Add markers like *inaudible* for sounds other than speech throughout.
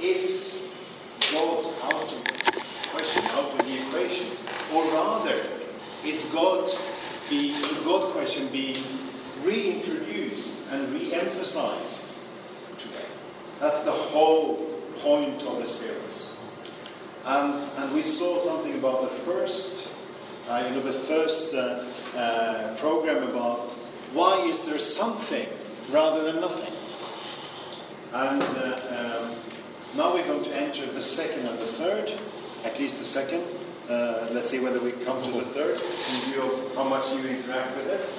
is God out of the question, out of the equation? Or rather, is God the God question being reintroduced and re-emphasized today? That's the whole point of the series. And, and we saw something about the first, uh, you know, the first uh, uh, program about why is there something rather than nothing. And uh, um, now we're going to enter the second and the third, at least the second. Uh, let's see whether we come to the third in view of how much you interact with us.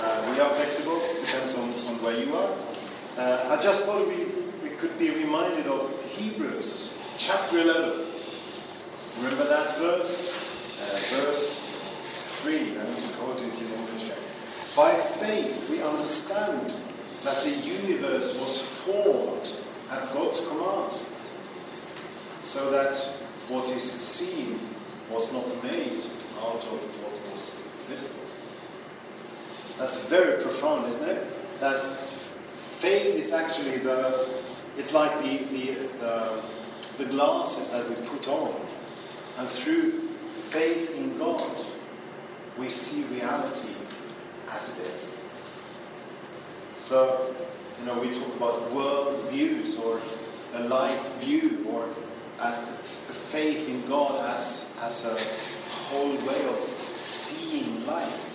Uh, we are flexible, depends on, on where you are. Uh, I just thought we, we could be reminded of Hebrews chapter 11. Remember that verse? Uh, verse 3. I'm to quote it in English. By faith, we understand that the universe was formed at God's command, so that what is seen was not made out of what was visible. That's very profound, isn't it? That faith is actually the, it's like the, the, the, the glasses that we put on. And through faith in God, we see reality as it is. So, you know, we talk about world views or a life view or as the faith in God as, as a whole way of seeing life.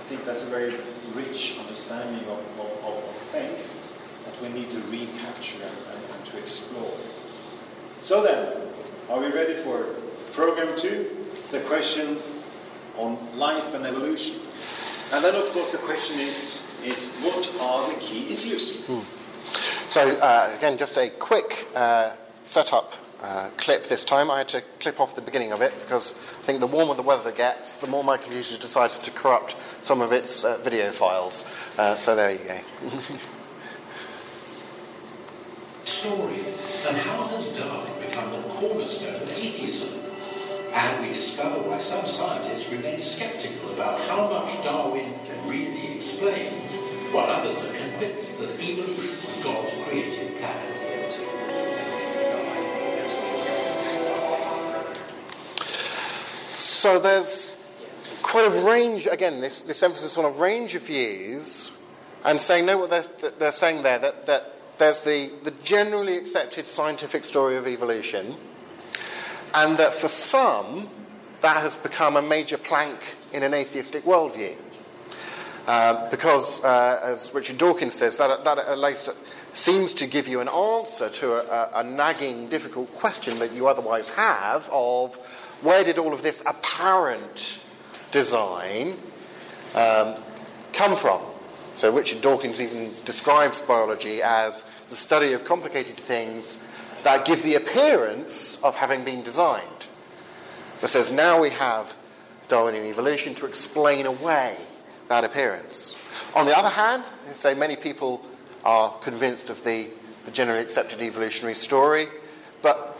I think that's a very rich understanding of, of, of faith that we need to recapture and, and, and to explore. So then, are we ready for program two? The question on life and evolution. And then, of course, the question is, is what are the key issues? Hmm. So, uh, again, just a quick uh, setup uh, clip this time. I had to clip off the beginning of it because I think the warmer the weather gets, the more my computer decides to corrupt some of its uh, video files. Uh, so, there you go. *laughs* Story and how has Darwin become the cornerstone of atheism? And we discover why some scientists remain skeptical about how much Darwin really explains, while others are convinced that evolution was God's creative plan. So there's quite a range, again, this, this emphasis on a range of views, and saying, no, what they're, they're saying there, that, that there's the, the generally accepted scientific story of evolution, and that for some, that has become a major plank in an atheistic worldview. Uh, because, uh, as Richard Dawkins says, that, that at least seems to give you an answer to a, a, a nagging, difficult question that you otherwise have of where did all of this apparent design um, come from? So Richard Dawkins even describes biology as the study of complicated things that give the appearance of having been designed. That says now we have Darwinian evolution to explain away that appearance. On the other hand, say many people are convinced of the, the generally accepted evolutionary story, but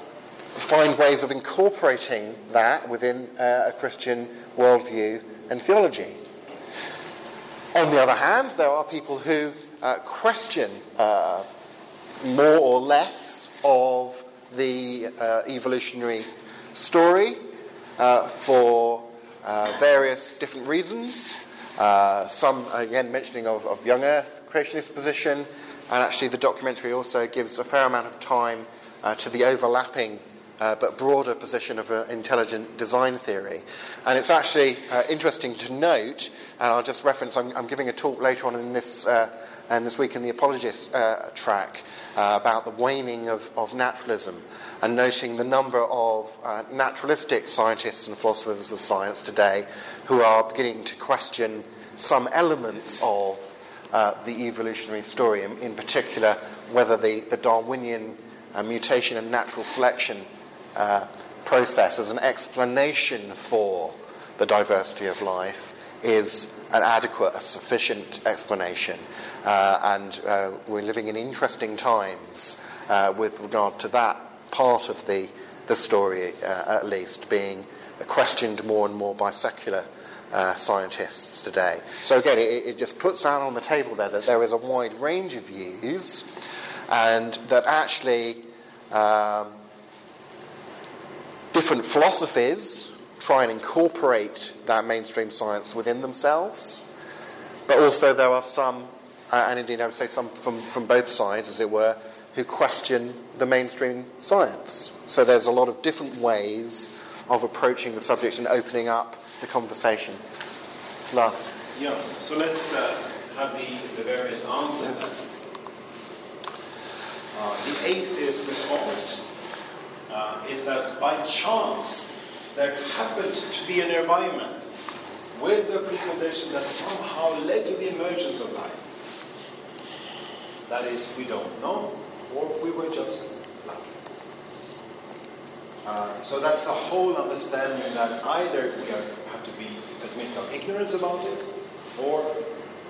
find ways of incorporating that within uh, a Christian worldview and theology. On the other hand, there are people who uh, question uh, more or less of the uh, evolutionary story uh, for uh, various different reasons. some, again, mentioning of, of young Earth creationist position, and actually the documentary also gives a fair amount of time to the overlapping uh, but broader position of uh, intelligent design theory. And it's actually uh, interesting to note, and I'll just reference, I'm, I'm giving a talk later on in this, uh, and this week in the Apologist uh, track uh, about the waning of, of, naturalism, and noting the number of naturalistic scientists and philosophers of science today who are beginning to question some elements of the evolutionary story, in, in particular whether the, the Darwinian uh, mutation and natural selection uh, process as an explanation for the diversity of life is an adequate, a sufficient explanation. Uh, and uh, we're living in interesting times uh, with regard to that part of the, the story, at least, being questioned more and more by secular uh, scientists today. So, again, it, it, just puts out on the table there that there is a wide range of views, and that actually Um, different philosophies try and incorporate that mainstream science within themselves, but also there are some, uh, and indeed I would say some from, from both sides, as it were, who question the mainstream science. So there's a lot of different ways of approaching the subject and opening up the conversation. Lars. Yeah, so let's uh, have the, the various answers then. Uh, the atheist response uh, is that by chance there happened to be an environment with the precondition that somehow led to the emergence of life. That is, we don't know, or we were just lucky. Uh, so that's the whole understanding that either we are, have to be admit our ignorance about it, or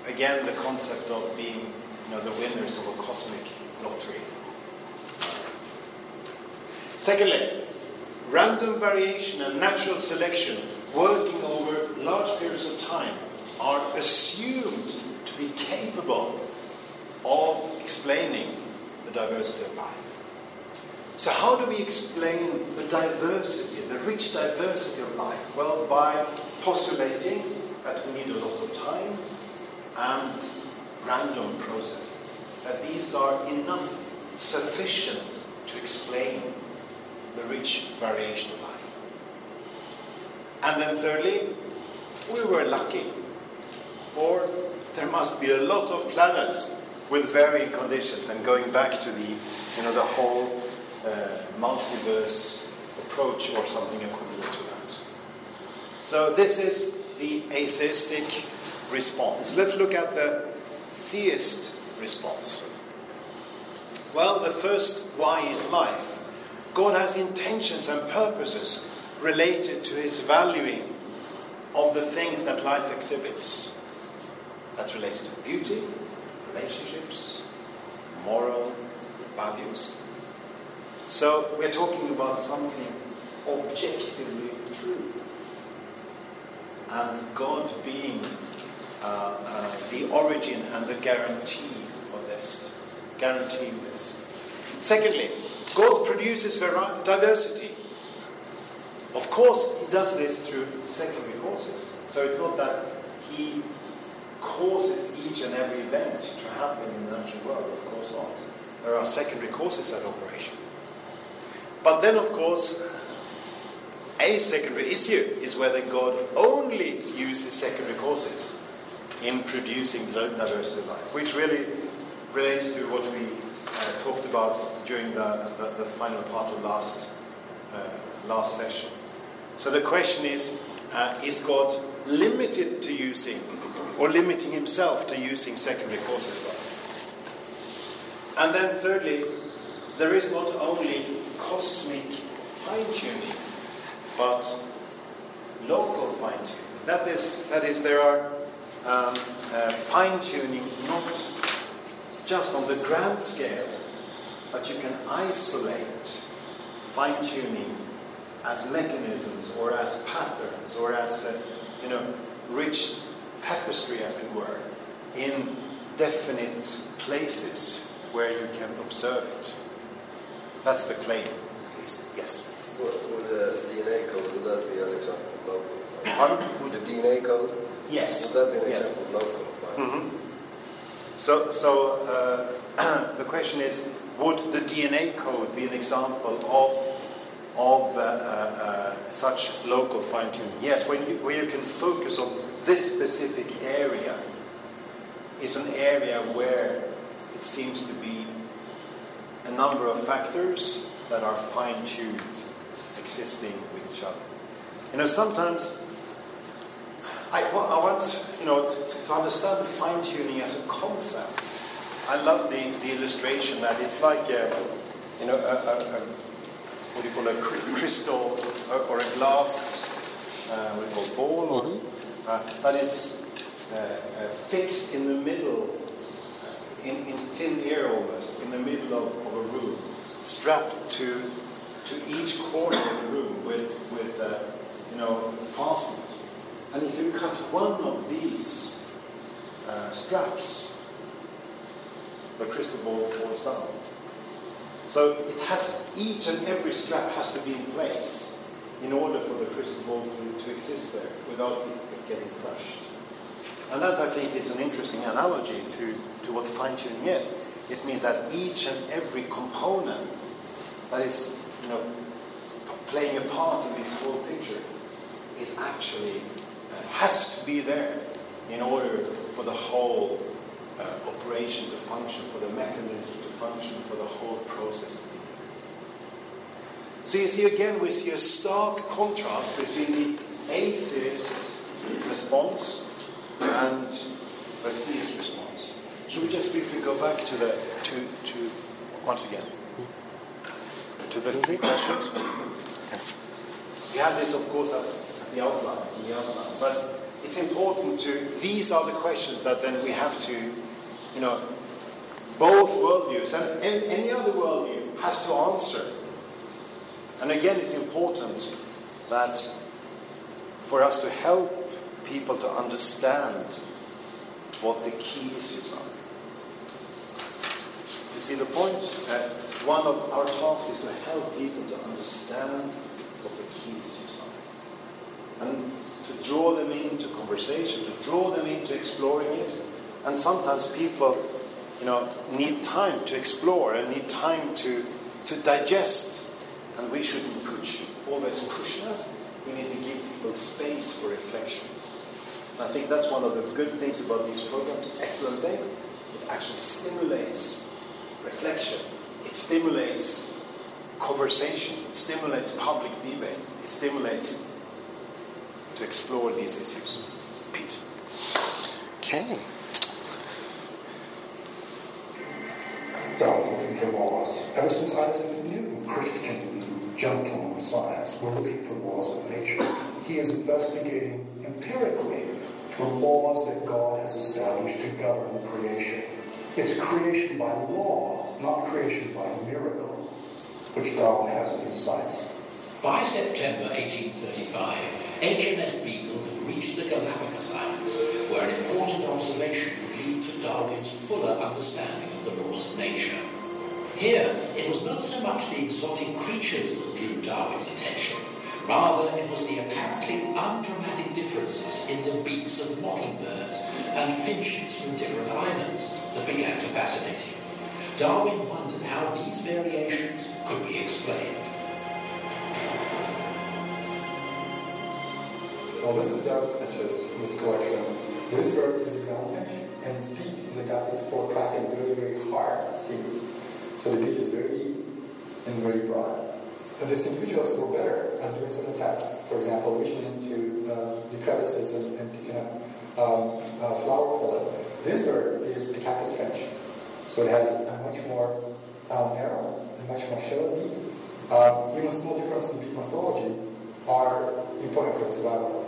again the concept of being you know, the winners of a cosmic lottery. Secondly, random variation and natural selection working over large periods of time are assumed to be capable of explaining the diversity of life. So, how do we explain the diversity, the rich diversity of life? Well, by postulating that we need a lot of time and random processes, that these are enough, sufficient to explain the rich variation of life. And then, thirdly, we were lucky, or there must be a lot of planets with varying conditions. And going back to the, you know, the whole uh, multiverse approach or something equivalent to that. So this is the atheistic response. Let's look at the theist response. Well, the first why is life. God has intentions and purposes related to his valuing of the things that life exhibits. That relates to beauty, relationships, moral values. So we're talking about something objectively true. And God being uh, uh, the origin and the guarantee for this, guaranteeing this. Secondly, God produces diversity. Of course, He does this through secondary causes. So it's not that He causes each and every event to happen in the natural world. Of course not. There are secondary causes at operation. But then, of course, a secondary issue is whether God only uses secondary causes in producing the diversity of life, which really relates to what we uh, talked about during the, the, the, final part of last, uh, last session. So the question is uh, is God limited to using or limiting himself to using secondary causes? And then, thirdly, there is not only cosmic fine tuning, but local fine tuning. That is, that is there are um, uh, fine tuning not just on the grand scale, but you can isolate fine tuning as mechanisms or as patterns or as a, you know rich tapestry, as it were, in definite places where you can observe it. That's the claim, at least. Yes. Would, would the DNA code would that be an example of local? Pardon? Would the DNA code? Yes. Would that be an yes. example of local? Mm-hmm. So, so uh, *clears throat* the question is, would the DNA code be an example of of uh, uh, uh, such local fine tuning? Yes, when you, where you can focus on this specific area is an area where it seems to be a number of factors that are fine tuned existing with each other. You know, sometimes I, I want you know to, to understand fine tuning as a concept. I love the, the illustration that it's like a, you know a, a, a what do you call a crystal or a glass uh, call ball mm-hmm. Uh, that is uh, uh, fixed in the middle uh, in, in thin air almost in the middle of, of a room strapped to to each corner of the room with with uh, you know fastened. And if you cut one of these straps the crystal ball falls down. So it has each and every strap has to be in place in order for the crystal ball to, to exist there without it getting crushed. And that I think is an interesting analogy to, to what fine tuning is. It means that each and every component that is, you know, playing a part in this whole picture is actually uh, has to be there in order for the whole uh, operation to function, for the mechanism to function, for the whole process to be there. So you see again, we see a stark contrast between the atheist response and the theist response. Should we just briefly go back to the to to once again to the three questions? We have this, of course, at the outline, the outline, but it's important to. These are the questions that then we have to, you know, both worldviews and any other worldview has to answer. And again, it's important that for us to help people to understand what the key issues are. You see the point? Uh, one of our tasks is to help people to understand what the key issues are. And to draw them into conversation, to draw them into exploring it. And sometimes people, you know, need time to explore and need time to, to digest. And we shouldn't push, always push that. We need to give people space for reflection. And I think that's one of the good things about these programs, excellent things. It actually stimulates reflection. It stimulates conversation. It stimulates public debate. It stimulates to explore these issues. Pete. Okay. Darwin's looking for laws. Ever since Isaac Newton, Christian jumped on science, we're looking for laws of nature. He is investigating empirically the laws that God has established to govern creation. It's creation by law, not creation by miracle, which Darwin has in his sights. By September 1835, HMS Beagle had reached the Galapagos Islands, where an important observation would lead to Darwin's fuller understanding of the laws of nature. Here, it was not so much the exotic creatures that drew Darwin's attention. Rather, it was the apparently undramatic differences in the beaks of mockingbirds and finches from different islands that began to fascinate him. Darwin wondered how these variations could be explained. Well, this is Darwin's finches in this collection. This bird is a ground finch, and its beak is adapted for cracking very, very hard seeds. So the beak is very deep and very broad. But these individuals were better at doing certain tasks. For example, reaching into uh, the crevices and, and picking up um, uh, flower pollen. This bird is a cactus finch, so it has a much more uh, narrow and much more shallow beak. Uh, even small differences in beak morphology are important for survival.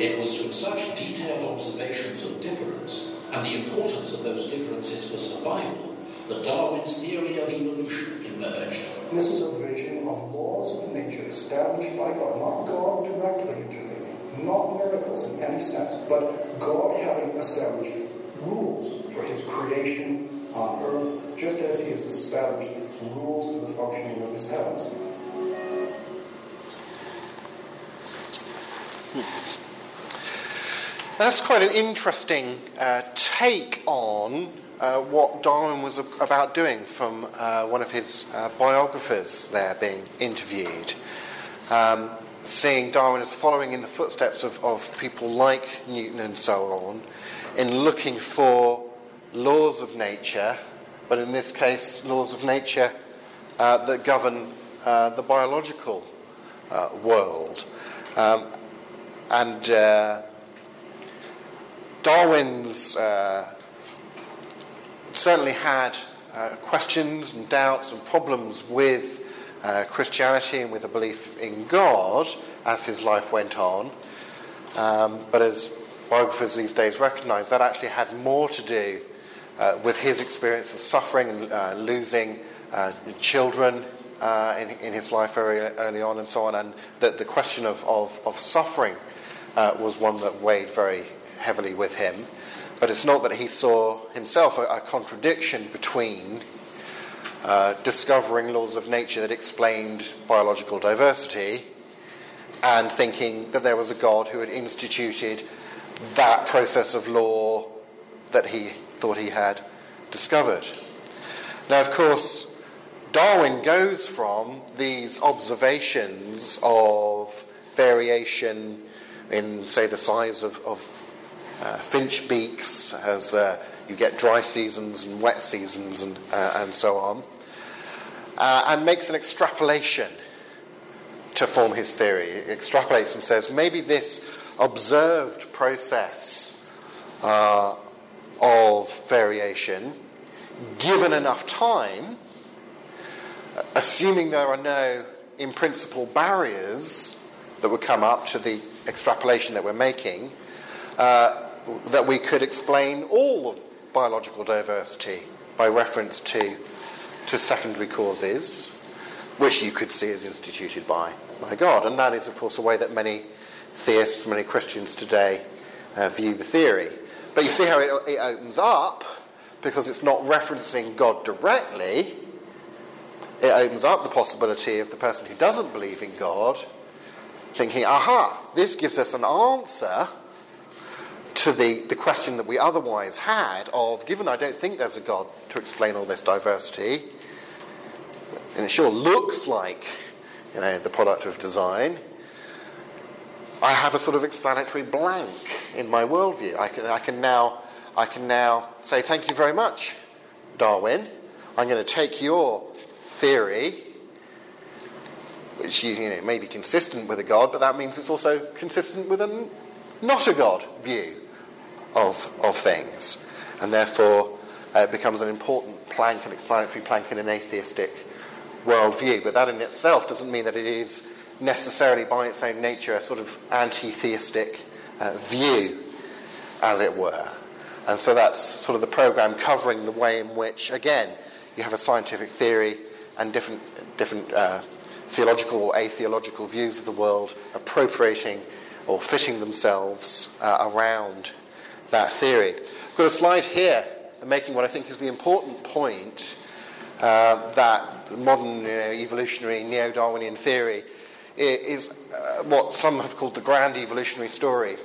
It was from such detailed observations of difference and the importance of those differences for survival that Darwin's theory of evolution emerged. This is a vision of laws of nature established by God, not God directly intervening, not miracles in any sense, but God having established rules for his creation on earth, just as he has established rules for the functioning of his heavens. That's quite an interesting uh, take on uh, what Darwin was about doing from uh, one of his uh, biographers there being interviewed. Um, seeing Darwin as following in the footsteps of, of people like Newton and so on, in looking for laws of nature, but in this case, laws of nature uh, that govern uh, the biological uh, world. Um, and Darwin's uh, certainly had uh, questions and doubts and problems with uh, Christianity and with a belief in God as his life went on. Um, but as biographers these days recognize, that actually had more to do uh, with his experience of suffering and uh, losing uh, children in, in, his life very early on and so on, and that the question of, of, of suffering was one that weighed very heavily with him But it's not that he saw himself a, a contradiction between uh, discovering laws of nature that explained biological diversity and thinking that there was a God who had instituted that process of law that he thought he had discovered. Now, of course, Darwin goes from these observations of variation in, say, the size of, of finch beaks as uh, you get dry seasons and wet seasons and, uh, and so on, uh, and makes an extrapolation to form his theory. He extrapolates and says maybe this observed process uh, of variation, given enough time, assuming there are no in principle barriers that would come up to the extrapolation that we're making, uh, that we could explain all of biological diversity by reference to, to secondary causes, which you could see as instituted by, by God. And that is, of course, a way that many theists, many Christians today uh, view the theory. But you see how it, it opens up, because it's not referencing God directly, it opens up the possibility of the person who doesn't believe in God thinking, aha, this gives us an answer to the, the question that we otherwise had of, given I don't think there's a God to explain all this diversity, and it sure looks like you know, the product of design, I have a sort of explanatory blank in my worldview. I can, I can, now, I can now say, thank you very much, Darwin. I'm going to take your theory, which you know, may be consistent with a God, but that means it's also consistent with a not a God view of, of things. And therefore, uh, it becomes an important plank, an explanatory plank in an atheistic worldview. But that in itself doesn't mean that it is necessarily, by its own nature, a sort of anti theistic uh, view, as it were. And so that's sort of the program covering the way in which, again, you have a scientific theory and different, different uh, theological or atheological views of the world appropriating or fitting themselves uh, around that theory. I've got a slide here making what I think is the important point uh, that modern you know, evolutionary neo Darwinian theory is uh, what some have called the grand evolutionary story,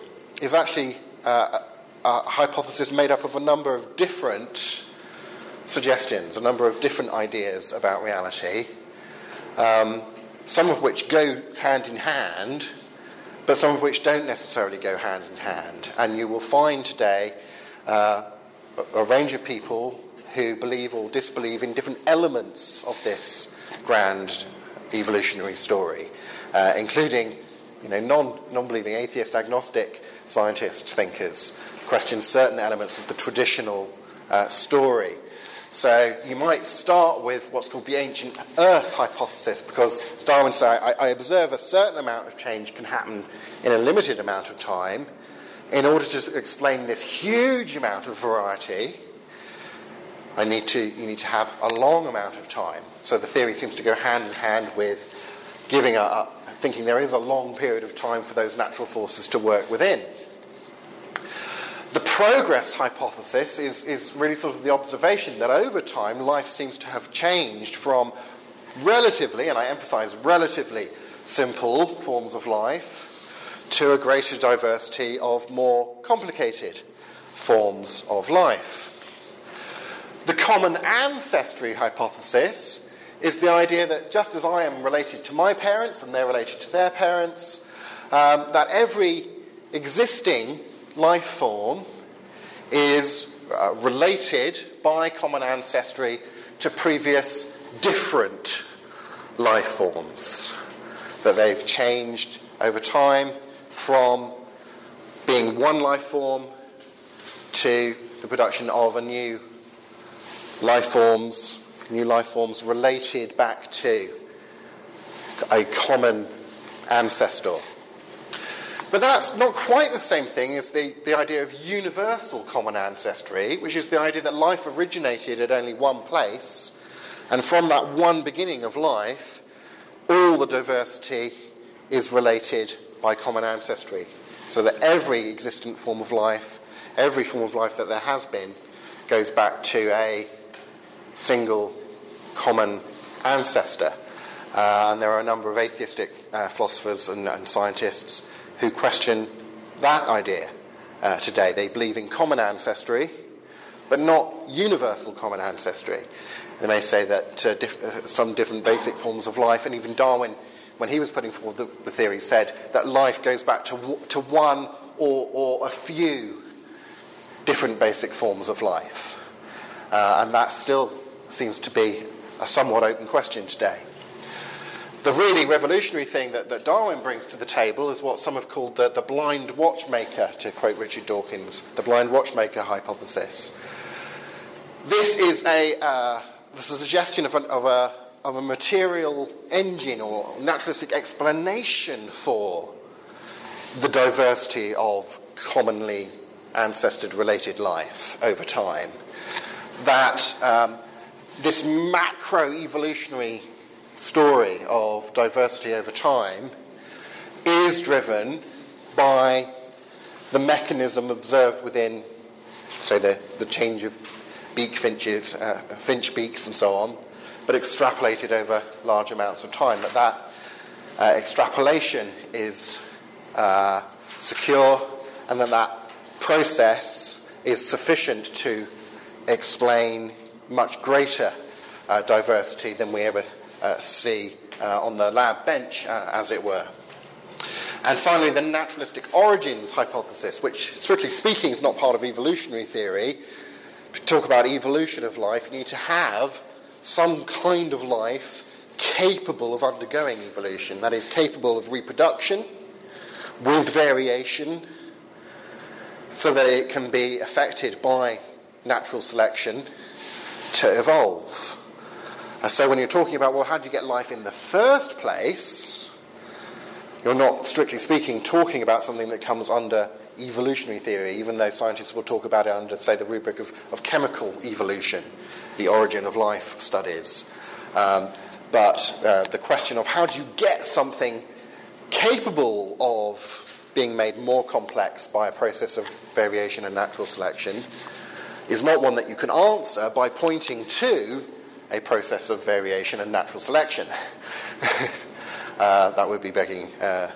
is actually uh, a, a hypothesis made up of a number of different suggestions, a number of different ideas about reality, um, some of which go hand in hand, but some of which don't necessarily go hand in hand. And you will find today uh, a range of people who believe or disbelieve in different elements of this grand evolutionary story, uh, including you know, non, non-believing atheist agnostic scientists, thinkers, question certain elements of the traditional uh, story. So you might start with what's called the ancient Earth hypothesis, because as Darwin said, I, I observe a certain amount of change can happen in a limited amount of time. In order to explain this huge amount of variety, I need to, you need to have a long amount of time. So the theory seems to go hand in hand with giving a thinking there is a long period of time for those natural forces to work within. The progress hypothesis is, is really sort of the observation that over time life seems to have changed from relatively, and I emphasize relatively, simple forms of life to a greater diversity of more complicated forms of life. The common ancestry hypothesis is the idea that just as I am related to my parents and they're related to their parents, um, that every existing life form is uh, related by common ancestry to previous different life forms. That they've changed over time from being one life form to the production of a new life forms, new life forms related back to a common ancestor. But that's not quite the same thing as the, the idea of universal common ancestry, which is the idea that life originated at only one place, and from that one beginning of life, all the diversity is related by common ancestry. So that every existent form of life every form of life that there has been goes back to a single common ancestor. Uh, and there are a number of atheistic uh, philosophers and, and, scientists who question that idea uh, today. They believe in common ancestry, but not universal common ancestry. They may say that uh, diff- uh, some different basic forms of life, and even Darwin, when he was putting forward the, the theory, said that life goes back to, w- to one or, or a few different basic forms of life. Uh, and that still seems to be a somewhat open question today. The really revolutionary thing that, that Darwin brings to the table is what some have called the, the blind watchmaker, to quote Richard Dawkins, the blind watchmaker hypothesis. This is a, uh, this is a suggestion of, an, of, a, of a material engine or naturalistic explanation for the diversity of commonly ancestor related life over time. That um, this macro evolutionary story of diversity over time is driven by the mechanism observed within, say, the, the change of beak finches, uh, finch beaks, and so on, but extrapolated over large amounts of time. That that uh, extrapolation is uh, secure, and that that process is sufficient to explain much greater uh, diversity than we ever see uh, on the lab bench, uh, as it were. And finally, the naturalistic origins hypothesis, which, strictly speaking, is not part of evolutionary theory. To talk about evolution of life, you need to have some kind of life capable of undergoing evolution, that is, capable of reproduction with variation, so that it can be affected by natural selection to evolve. So when you're talking about, well, how do you get life in the first place, you're not, strictly speaking, talking about something that comes under evolutionary theory, even though scientists will talk about it under, say, the rubric of, of chemical evolution, the origin of life studies. Um, but uh, the question of how do you get something capable of being made more complex by a process of variation and natural selection is not one that you can answer by pointing to a process of variation and natural selection. *laughs* uh, that would be begging. Uh,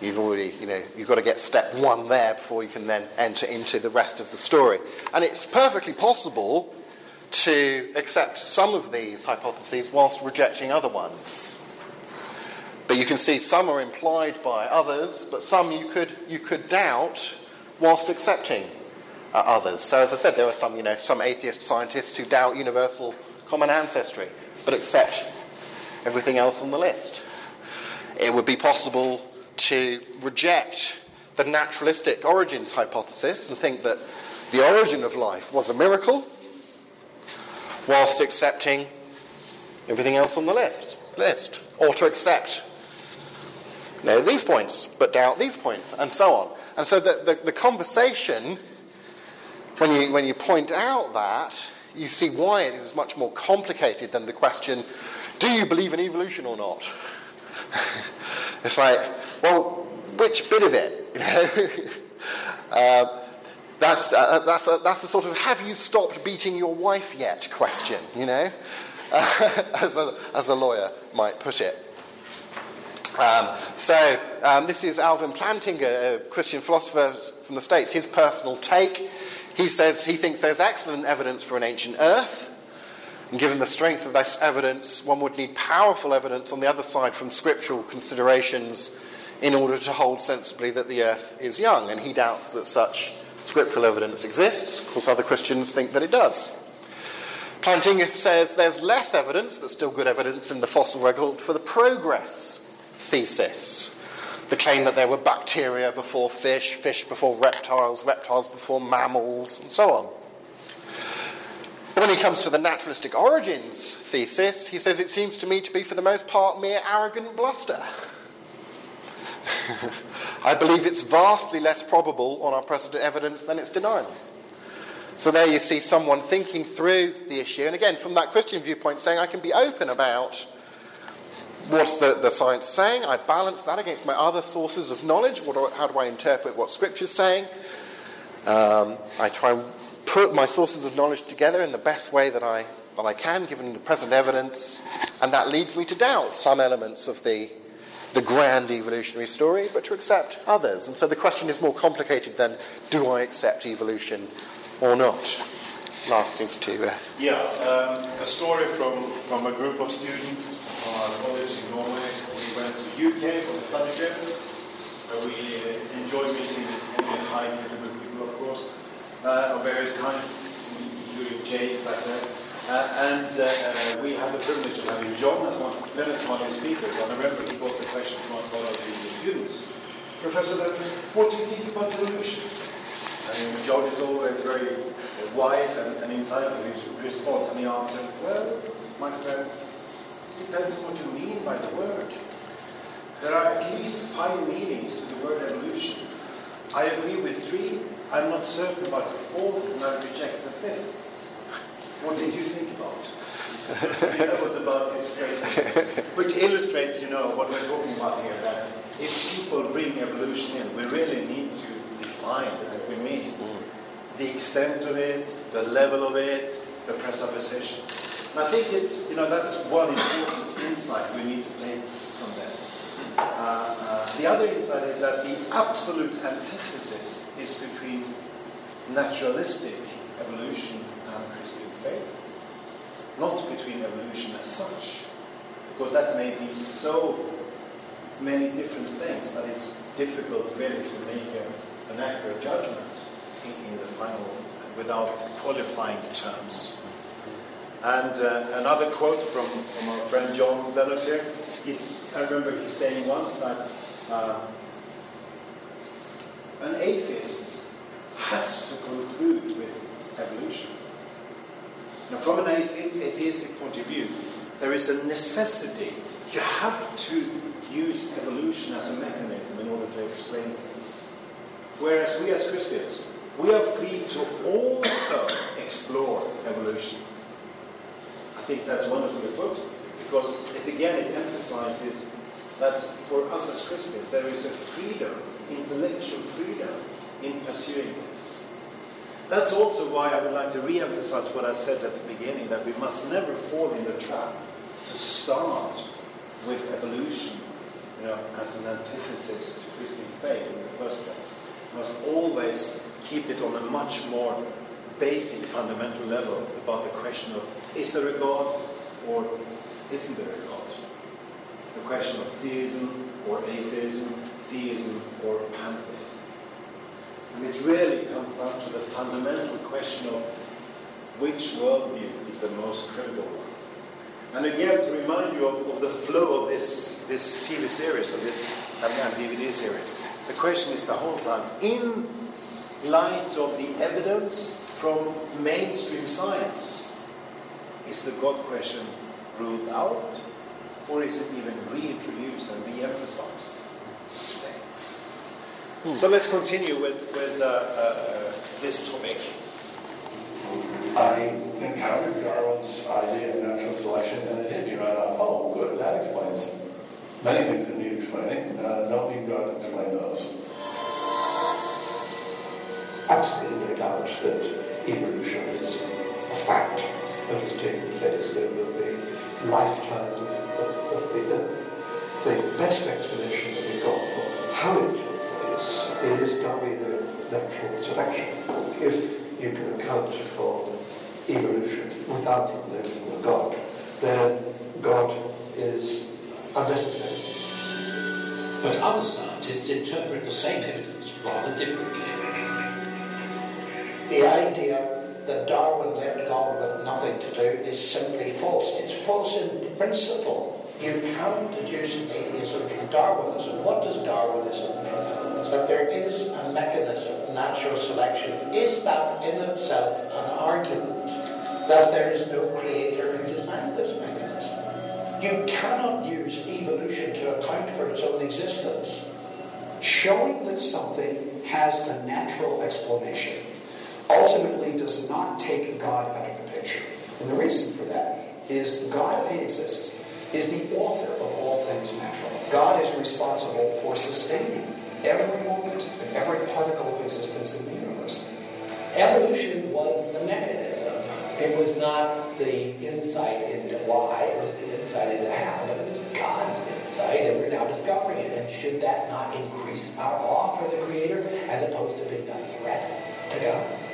you've already, you know, you've got to get step one there before you can then enter into the rest of the story. And it's perfectly possible to accept some of these hypotheses whilst rejecting other ones. But you can see some are implied by others, but some you could, you could doubt whilst accepting uh, others. So, as I said, there are some, you know, some atheist scientists who doubt universal common ancestry, but accept everything else on the list. It would be possible to reject the naturalistic origins hypothesis and think that the origin of life was a miracle, whilst accepting everything else on the list. list. Or to accept you know, these points, but doubt these points, and so on. And so the, the, the conversation, when you, when you point out that, you see why it is much more complicated than the question, do you believe in evolution or not? *laughs* it's like, well, which bit of it? *laughs* You know? *laughs* uh, that's, uh, that's, a, that's a sort of have you stopped beating your wife yet question, you know, uh, as, a, as, a, lawyer might put it. Um, so, um, this is Alvin Plantinga, a Christian philosopher from the States, his personal take he says he thinks there's excellent evidence for an ancient earth. And given the strength of this evidence, one would need powerful evidence on the other side from scriptural considerations in order to hold sensibly that the earth is young. And he doubts that such scriptural evidence exists. Of course, other Christians think that it does. Plantinga says there's less evidence, but still good evidence in the fossil record for the progress thesis the claim that there were bacteria before fish, fish before reptiles, reptiles before mammals, and so on. But when he comes to the naturalistic origins thesis, he says it seems to me to be, for the most part, mere arrogant bluster. *laughs* I believe it's vastly less probable on our present evidence than its denial. So there you see someone thinking through the issue, and again, from that Christian viewpoint, saying I can be open about what's the, the science saying? I balance that against my other sources of knowledge. Do, how do I interpret what Scripture's saying? Um, I try and put my sources of knowledge together in the best way that I, that I can, given the present evidence, and that leads me to doubt some elements of the, the grand evolutionary story, but to accept others. And so the question is more complicated than do I accept evolution or not? Lars seems to. Uh, Yeah, um, a story from, from a group of students our college in Norway. We went to UK for the study trip. Uh, we uh, enjoyed meeting many high caliber people, of course, uh, of various kinds, including Jay back there. Uh, and uh, uh, we had the privilege of having John as one, Leonard as one of the speakers. I remember he brought the question from one of the students. Professor what do you think about evolution? I mean, John is always very wise and, and insightful in his response, and he answered, Well, my friend, depends on what you mean by the word. There are at least five meanings to the word evolution. I agree with three. I'm not certain about the fourth, and I reject the fifth. What did you think about? *laughs* that was about his phrasing, which illustrates, you know, what we're talking about here. That if people bring evolution in, we really need to define what we mean, mm. the extent of it, the level of it, the presupposition. And I think it's, you know, that's one important insight we need to take from this. Uh, uh, the other insight is that the absolute antithesis is between naturalistic evolution and Christian faith, not between evolution as such, because that may be so many different things that it's difficult really to make a, an accurate judgment in, in, the final without qualifying the terms. And uh, another quote from, from our friend John Lennox here. He's, I remember he saying once that uh, an atheist has to conclude with evolution. Now, from an athe- atheistic point of view, there is a necessity. You have to use evolution as a mechanism in order to explain things. Whereas we as Christians, we are free to also explore evolution. I think that's wonderful wonderfully put because it again it emphasizes that for us as Christians there is a freedom, intellectual freedom in pursuing this. That's also why I would like to re-emphasize what I said at the beginning, that we must never fall in the trap to start with evolution, you know, as an antithesis to Christian faith in the first place. We must always keep it on a much more basic, fundamental level about the question of is there a God or isn't there a God? The question of theism or atheism, theism or pantheism. And it really comes down to the fundamental question of which worldview is the most credible one. And again, to remind you of, of the flow of this, this TV series, of this DVD series, the question is the whole time, in light of the evidence from mainstream science, is the God question ruled out, or is it even reintroduced and re-emphasized today? Hmm. So let's continue with, with uh, uh, this topic. I encountered Darwin's idea of natural selection, and it hit me right off. Oh, good, that explains many things that need explaining. Uh, don't need God to explain those. Absolutely no doubt that evolution is a fact that has taken place over the lifetime of, of, of the Earth. The best explanation that we've got for how it took place is Darwinian natural selection. If you can account for evolution without invoking a God, then God is unnecessary. But other scientists interpret the same evidence rather differently. The idea that Darwin left God with nothing to do is simply false. It's false in principle. You can't deduce atheism from Darwinism. What does Darwinism mean? Is that there is a mechanism, natural selection. Is that in itself an argument that there is no creator who designed this mechanism? You cannot use evolution to account for its own existence. Showing that something has a natural explanation ultimately does not take God out of the picture. And the reason for that is God, if He exists, is the author of all things natural. God is responsible for sustaining every moment and every particle of existence in the universe. Evolution was the mechanism. It was not the insight into why, it was the insight into how, but it was God's insight, and we're now discovering it. And should that not increase our awe for the Creator as opposed to being a threat to God?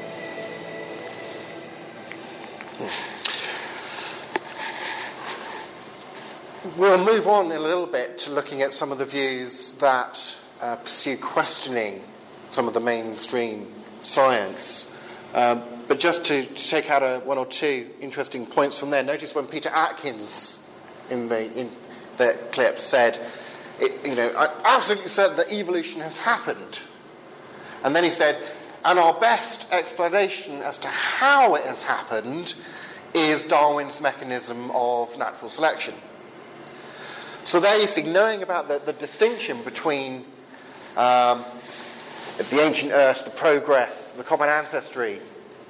We'll move on in a little bit to looking at some of the views that uh, pursue questioning some of the mainstream science. Um, but just to, to take out a, one or two interesting points from there, notice when Peter Atkins in the, in the clip said, it, you know, I'm absolutely certain that evolution has happened. And then he said, and our best explanation as to how it has happened is Darwin's mechanism of natural selection. So there you see, knowing about the, the distinction between um, the ancient Earth, the progress, the common ancestry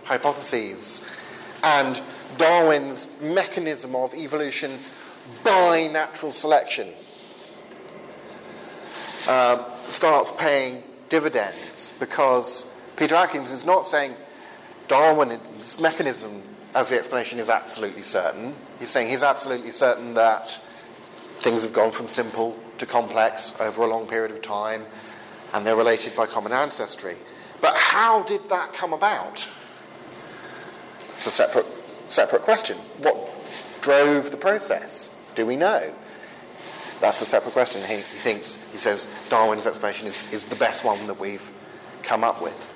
hypotheses, and Darwin's mechanism of evolution by natural selection uh, starts paying dividends because Peter Atkins is not saying Darwin's mechanism as the explanation is absolutely certain. He's saying he's absolutely certain that Things have gone from simple to complex over a long period of time, and they're related by common ancestry. But how did that come about? It's a separate, separate question. What drove the process? Do we know? That's a separate question. He, he thinks, he says, Darwin's explanation is, is the best one that we've come up with.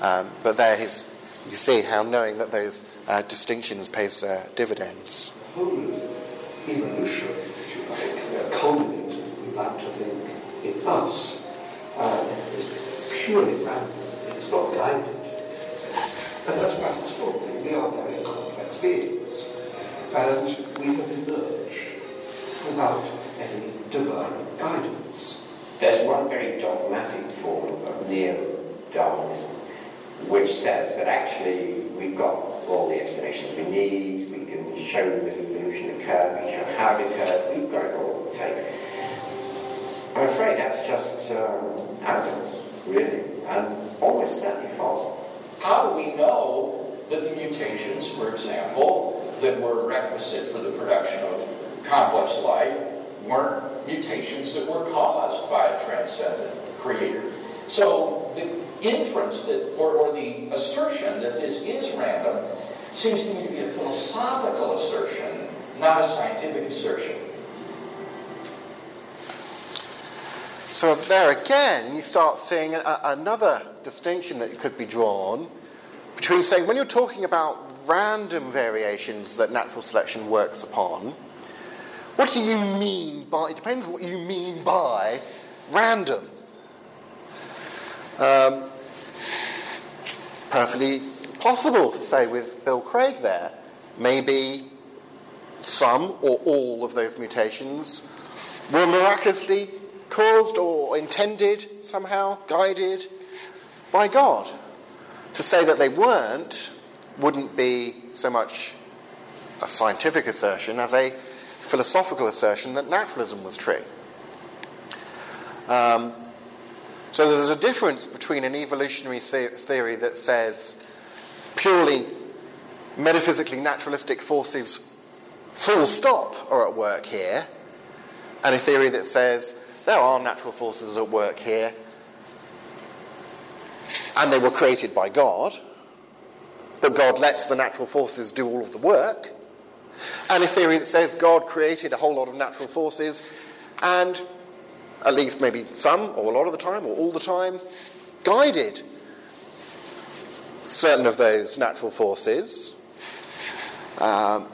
Um, but there his, you see how knowing that those uh, distinctions pays uh, dividends. Evolution if you like, culminate, we like to think, in us, uh, is purely random. It's not guided, And that's quite extraordinary. We are very complex beings. And we have emerged without any divine guidance. There's one very dogmatic form of neo-Darwinism which says that actually we've got all the explanations we need, we can show that evolution occurred, we can show how it occurred, we've got it all take. I'm afraid that's just um, really, and almost certainly false. How do we know that the mutations, for example, that were requisite for the production of complex life weren't mutations that were caused by a transcendent creator? So the inference that, or, or the assertion that this is random seems to me to be a philosophical assertion, not a scientific assertion. So there again, you start seeing a, another distinction that could be drawn between saying when you're talking about random variations that natural selection works upon, what do you mean by, it depends what you mean by random. Um, perfectly possible to say with Bill Craig there. Maybe some or all of those mutations were miraculously caused or intended somehow, guided by God. To say that they weren't wouldn't be so much a scientific assertion as a philosophical assertion that naturalism was true. Um, so there's a difference between an evolutionary theory that says purely metaphysically naturalistic forces, full stop, are at work here, and a theory that says there are natural forces at work here, and they were created by God, but God lets the natural forces do all of the work. And a theory that says God created a whole lot of natural forces, and at least maybe some, or a lot of the time, or all the time, guided certain of those natural forces. Um,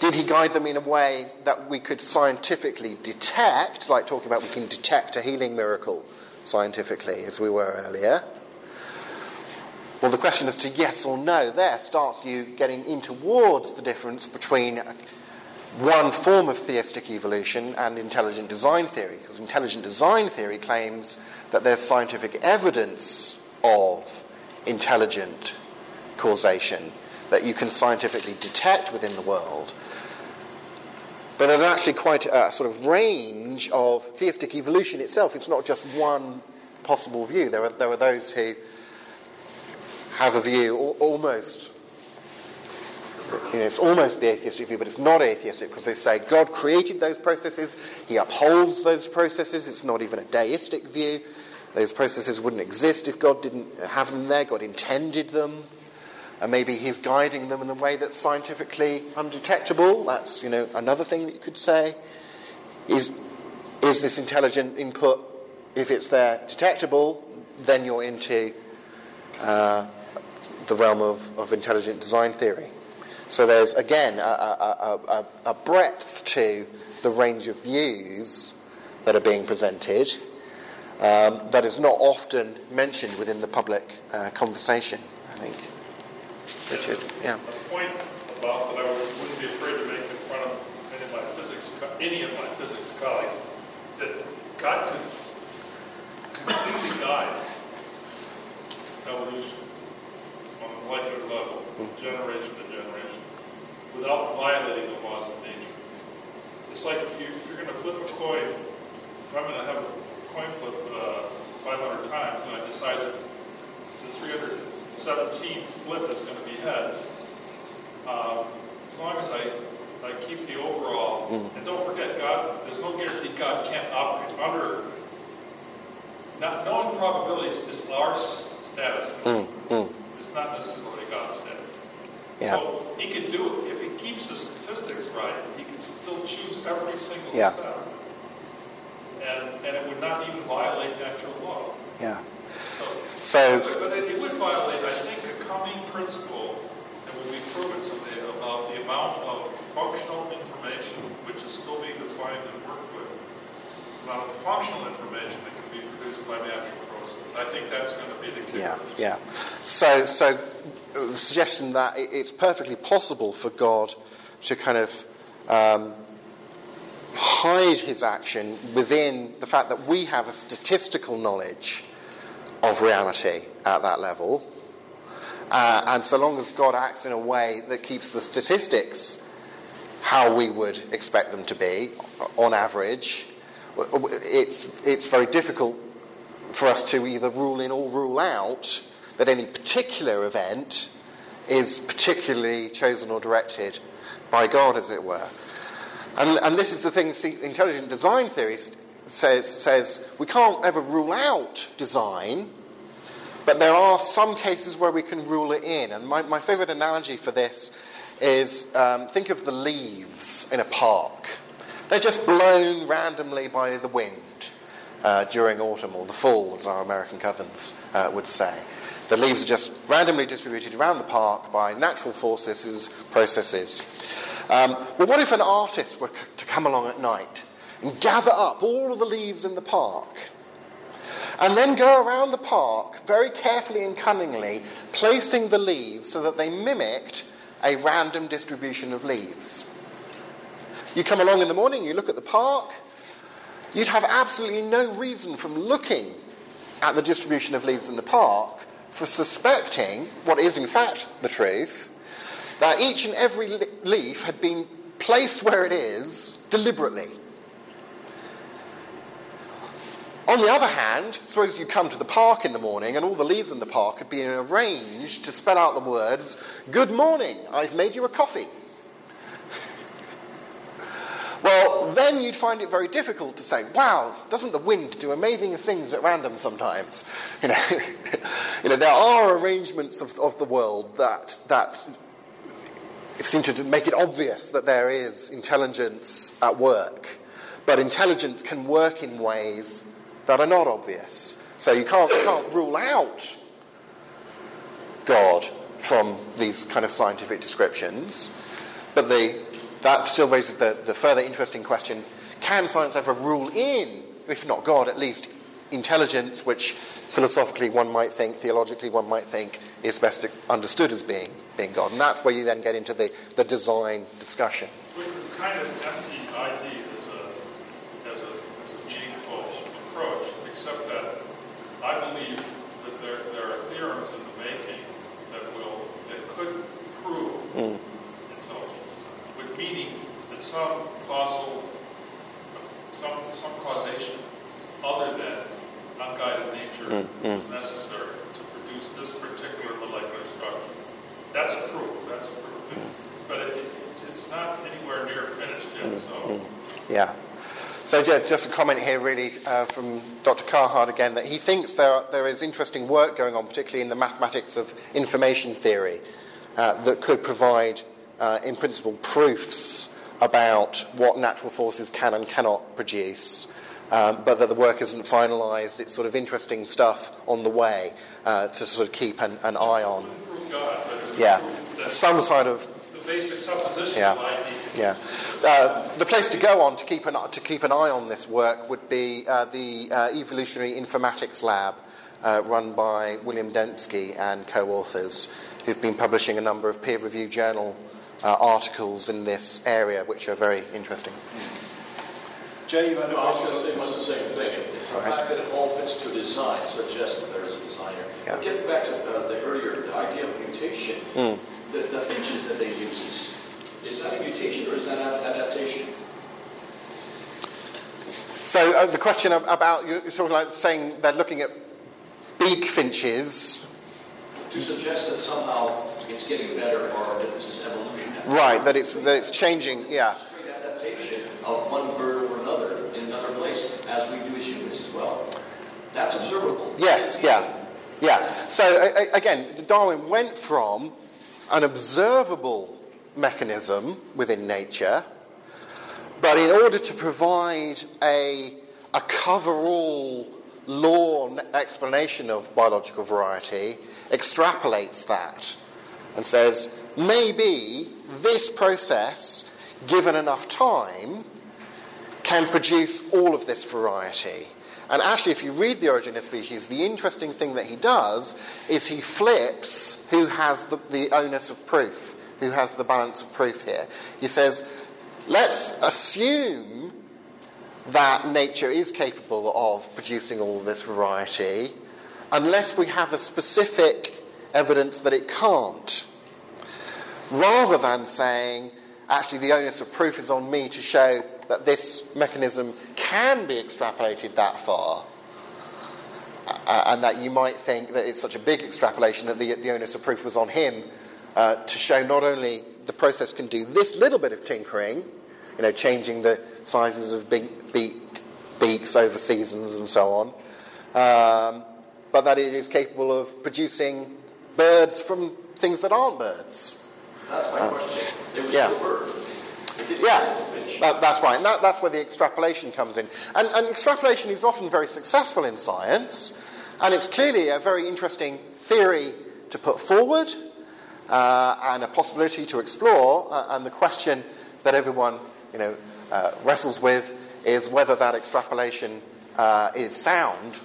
did he guide them in a way that we could scientifically detect, like talking about we can detect a healing miracle scientifically, as we were earlier? Well, the question as to yes or no there starts you getting in towards the difference between one form of theistic evolution and intelligent design theory, because intelligent design theory claims that there's scientific evidence of intelligent causation that you can scientifically detect within the world. But there's actually quite a sort of range of theistic evolution itself. It's not just one possible view. There are, there are those who have a view almost. You know, it's almost the atheistic view, but it's not atheistic because they say God created those processes, He upholds those processes. It's not even a deistic view. Those processes wouldn't exist if God didn't have them there. God intended them. And maybe He's guiding them in a way that's scientifically undetectable. That's, you know, another thing that you could say. Is, is this intelligent input, if it's there, detectable, then you're into uh, the realm of, of intelligent design theory. So there's, again, a, a, a, a, breadth to the range of views that are being presented um, that is not often mentioned within the public uh, conversation, I think. Richard, yeah. A point about that I wouldn't be afraid to make in front of any of my physics, any of my physics colleagues, that God could completely guide evolution on a molecular level, generation to generation, without violating the laws of nature. It's like if, you, if you're going to flip a coin, if I'm going to have a coin flip uh, 500 times and I decide that the 317th flip is going to be heads, um, as long as I, I keep the overall, Mm. and don't forget, God, there's no guarantee God can't operate under, not knowing probabilities is our status. Mm, mm. It's not necessarily God's status. Yeah. So he can do it. If keeps the statistics right, he can still choose every single Yeah. step. And, and it would not even violate natural law. Yeah. So, So- but, but it would violate, I think, a coming principle that will be proven someday about the amount of functional information which is still being defined and worked with, amount of functional information that can be produced by natural. I think that's going to be the key. Yeah, yeah. So, so uh, the suggestion that it's perfectly possible for God to kind of um, hide his action within the fact that we have a statistical knowledge of reality at that level. Uh, and so long as God acts in a way that keeps the statistics how we would expect them to be, on average, it's, it's very difficult for us to either rule in or rule out that any particular event is particularly chosen or directed by God, as it were. And, and this is the thing see, intelligent design theory says, says we can't ever rule out design, but there are some cases where we can rule it in. And my, my favourite analogy for this is um, think of the leaves in a park. They're just blown randomly by the wind uh, during autumn or the fall, as our American cousins uh, would say. The leaves are just randomly distributed around the park by natural forces, processes. Um, well, what if an artist were c- to come along at night and gather up all of the leaves in the park and then go around the park very carefully and cunningly, placing the leaves so that they mimicked a random distribution of leaves? You come along in the morning, you look at the park, you'd have absolutely no reason from looking at the distribution of leaves in the park for suspecting what is in fact the truth that each and every leaf had been placed where it is deliberately. On the other hand, suppose you come to the park in the morning and all the leaves in the park have been arranged to spell out the words, Good morning, I've made you a coffee. Then you'd find it very difficult to say, wow, doesn't the wind do amazing things at random sometimes? You know, *laughs* you know there are arrangements of, of the world that, that seem to make it obvious that there is intelligence at work. But intelligence can work in ways that are not obvious. So you can't, you can't rule out God from these kind of scientific descriptions. But the, that still raises the, the further interesting question can science ever rule in, if not God, at least intelligence, which philosophically one might think, theologically one might think, is best understood as being, being God? And that's where you then get into the, the design discussion. Kind of empty idea as a, as a, as a meaningful approach, except that I believe that there, there are theorems in the making that will, that could prove Mm. Meaning that some causal, some, some causation other than unguided nature Mm, mm. is necessary to produce this particular molecular structure. That's a proof. That's a proof. But it, it's, it's not anywhere near finished yet. So Yeah. So ju- just a comment here, really, uh, from Dr. Carhart again, that he thinks there, are, there is interesting work going on, particularly in the mathematics of information theory, uh, that could provide, uh, in principle, proofs about what natural forces can and cannot produce. Um, but that the work isn't finalised. It's sort of interesting stuff on the way uh, to sort of keep an, an eye on. God, Yeah, some sort of basic supposition Yeah. Yeah. Uh, the place to go on to keep an, to keep an eye on this work would be uh, the uh, Evolutionary Informatics Lab uh, run by William Dembski and co authors, who've been publishing a number of peer reviewed journal uh, articles in this area, which are very interesting. Jay, you had a No, I was going to say much the same thing. It's the right. fact that it all fits to design suggests that there is a designer. Yeah. But getting back to uh, the earlier, the idea of mutation, Mm. the, the finches that they use, is, is that a mutation or is that an adaptation? So uh, the question about you're sort of like saying they're looking at beak finches, To suggest that somehow it's getting better or that this is evolution. Right? That it's that it's changing. Yeah. Straight adaptation of one bird over another in another place, as we do as humans as well. That's observable. Yes, yeah, yeah. So a- a- again, Darwin went from an observable mechanism within nature, but in order to provide a, a cover-all law explanation of biological variety, extrapolates that and says maybe this process, given enough time, can produce all of this variety. And actually, if you read The Origin of Species, the interesting thing that he does is he flips who has the, the onus of proof, who has the balance of proof here. He says, let's assume that nature is capable of producing all this variety, unless we have a specific evidence that it can't rather than saying, actually, the onus of proof is on me to show that this mechanism can be extrapolated that far, uh, and that you might think that it's such a big extrapolation that the, the onus of proof was on him uh, to show not only the process can do this little bit of tinkering, you know, changing the sizes of beak, beak, beaks over seasons and so on, um, but that it is capable of producing birds from things that aren't birds. That's my Uh, question. They were yeah. still. Yeah, that, that's right. And that, that's where the extrapolation comes in. And, and extrapolation is often very successful in science, and it's clearly a very interesting theory to put forward uh, and a possibility to explore. Uh, and the question that everyone you know, uh, wrestles with is whether that extrapolation uh, is sound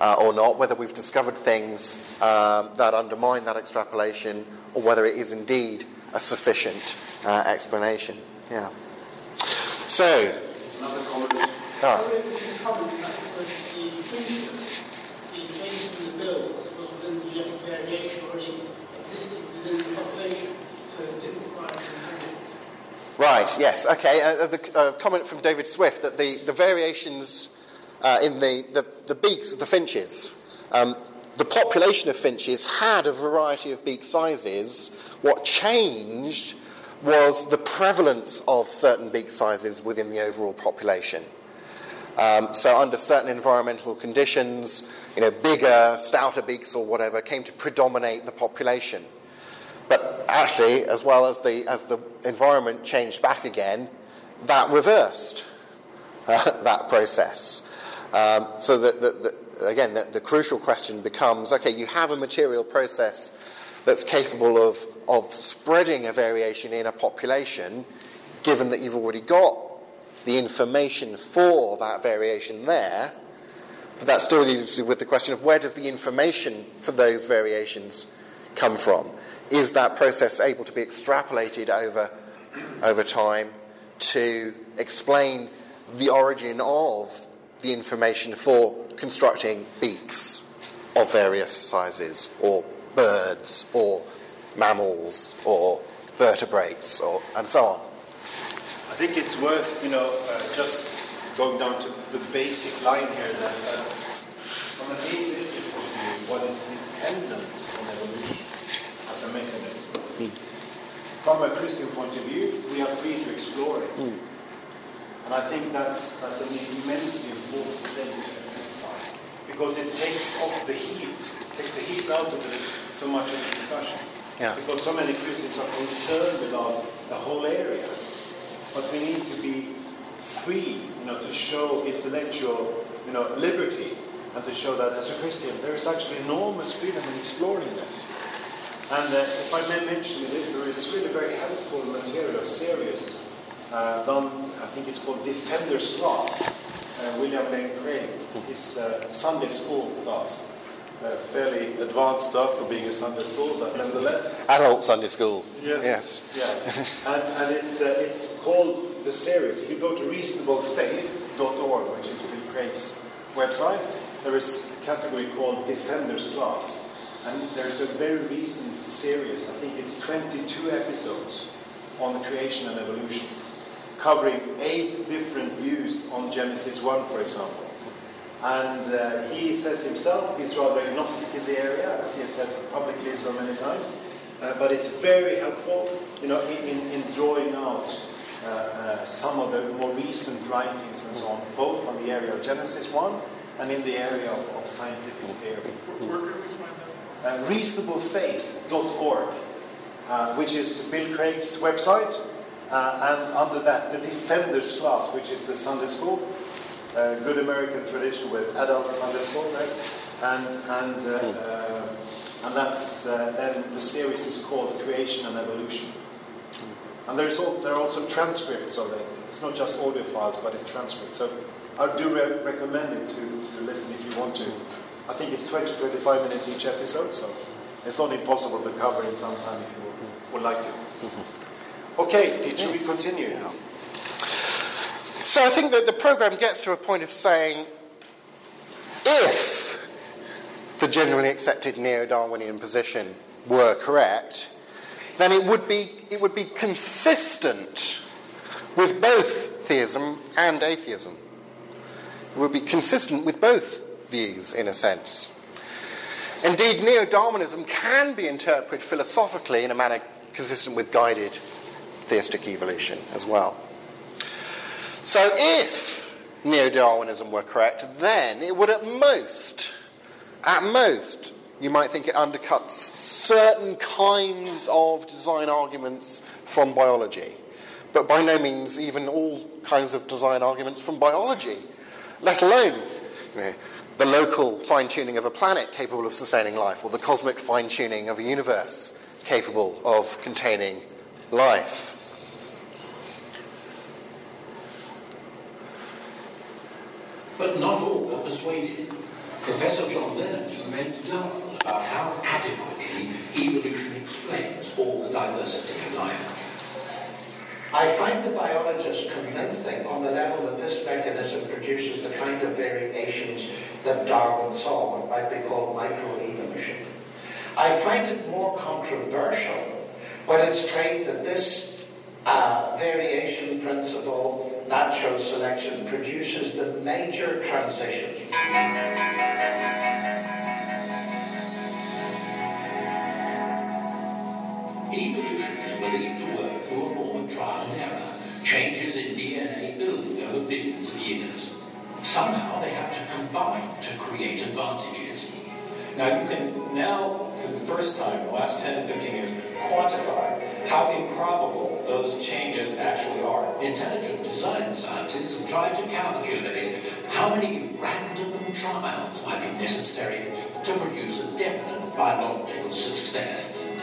uh, or not, whether we've discovered things um, that undermine that extrapolation, or whether it is indeed a sufficient uh, explanation. Yeah. So, Another comment. ah, If you comment that the finches, the change in the bills was within the genetic variation already existed within the population, so it didn't require mutation. right, yes, okay. Uh, the uh, comment from David Swift that the, the variations uh, in the, the, the beaks of the finches, um, the population of finches had a variety of beak sizes. What changed was the prevalence of certain beak sizes within the overall population. Um, so, under certain environmental conditions, you know, bigger, stouter beaks or whatever came to predominate the population. But actually, as well as the as the environment changed back again, that reversed uh, *laughs* that process. Um, so that, again, the, the crucial question becomes: Okay, you have a material process that's capable of of spreading a variation in a population, given that you've already got the information for that variation there. But that still leaves you with the question of where does the information for those variations come from? Is that process able to be extrapolated over, over time to explain the origin of the information for constructing beaks of various sizes, or birds, or mammals, or vertebrates, or, and so on? I think it's worth, you know, uh, just going down to the basic line here that uh, from an atheistic point of view, what is dependent on evolution as a mechanism. From a Christian point of view, we are free to explore it. And I think that's, that's an immensely important thing to emphasize because it takes off the heat, takes the heat out of it, so much of the discussion. Yeah. Because so many Christians are concerned about the whole area. But we need to be free, you know, to show intellectual, you know, liberty and to show that as a Christian there is actually enormous freedom in exploring this. And uh, if I may mention it, there is really very helpful material, series, uh, done, I think it's called Defender's Class, uh, William Lane Craig, his uh, Sunday school class. Uh, fairly advanced stuff for being a Sunday school, but nevertheless. Adult Sunday school. Yes. yes. Yeah. and and it's, uh, it's called the series. If you go to reasonablefaith.org, which is Bill Craig's website, there is a category called Defender's Class. And there's a very recent series, I think it's 22 episodes on creation and evolution, covering eight different views on Genesis 1, for example. And uh, he says himself he's rather agnostic in the area, as he has said publicly so many times. Uh, but it's very helpful, you know, in, in, in drawing out uh, uh, some of the more recent writings and so on, both on the area of Genesis 1 and in the area of, of scientific theory. Uh, reasonablefaith.org, uh, which is Bill Craig's website, and under that, the Defenders class, which is the Sunday school, uh, good American tradition with adult Sunday school, right? And and uh, uh, and that's uh, then the series is called Creation and Evolution. And there's all, there are also transcripts of it. It's not just audio files, but it's transcripts. So I do re- recommend it to, to listen if you want to. I think it's 20 25 minutes each episode, so it's not impossible to cover in some time if you would like to. *laughs* Okay, should we continue now? So I think that the program gets to a point of saying if the generally accepted neo-Darwinian position were correct, then it would be it would be consistent with both theism and atheism. It would be consistent with both views in a sense. Indeed, neo-Darwinism can be interpreted philosophically in a manner consistent with guided theistic evolution as well. So if neo Darwinism were correct, then it would at most, at most, you might think it undercuts certain kinds of design arguments from biology, but by no means even all kinds of design arguments from biology, let alone you know, the local fine tuning of a planet capable of sustaining life, or the cosmic fine tuning of a universe capable of containing life. But not all were persuaded. Professor John Burns remains doubtful about how adequately evolution explains all the diversity of life. I find the biologists convincing on the level that this mechanism produces the kind of variations that Darwin saw, what might be called microevolution. I find it more controversial when it's claimed that this uh, variation principle, natural selection, produces the major transitions. Evolution is believed to work through a form of trial and error, changes in DNA building over billions of years. Somehow they have to combine to create advantages. Now you can now, for the first time in the last 10 to 15 years, quantify how improbable those changes actually are. Intelligent design scientists have tried to calculate how many random trials might be necessary to produce a definite biological success.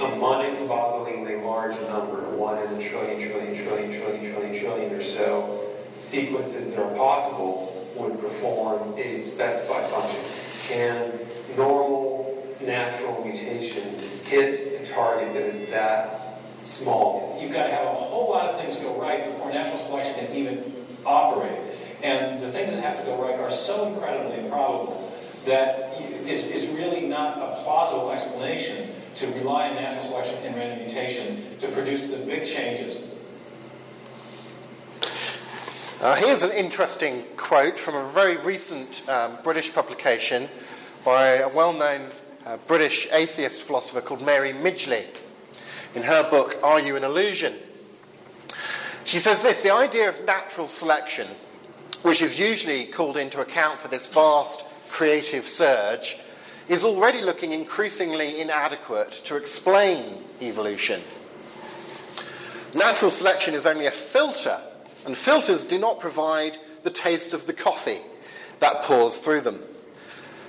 A mind-bogglingly large number, one in a trillion, trillion, trillion, trillion, trillion, trillion or so, sequences that are possible would perform a specified function. Can normal, natural mutations hit a target that is that small? You've got to have a whole lot of things go right before natural selection can even operate. And the things that have to go right are so incredibly improbable that it's, it's really not a plausible explanation to rely on natural selection and random mutation to produce the big changes. Uh, here's an interesting quote from a very recent um, British publication by a well known uh, British atheist philosopher called Mary Midgley in her book, Are You an Illusion? She says this the idea of natural selection, which is usually called into account for this vast creative surge, is already looking increasingly inadequate to explain evolution. Natural selection is only a filter, and filters do not provide the taste of the coffee that pours through them.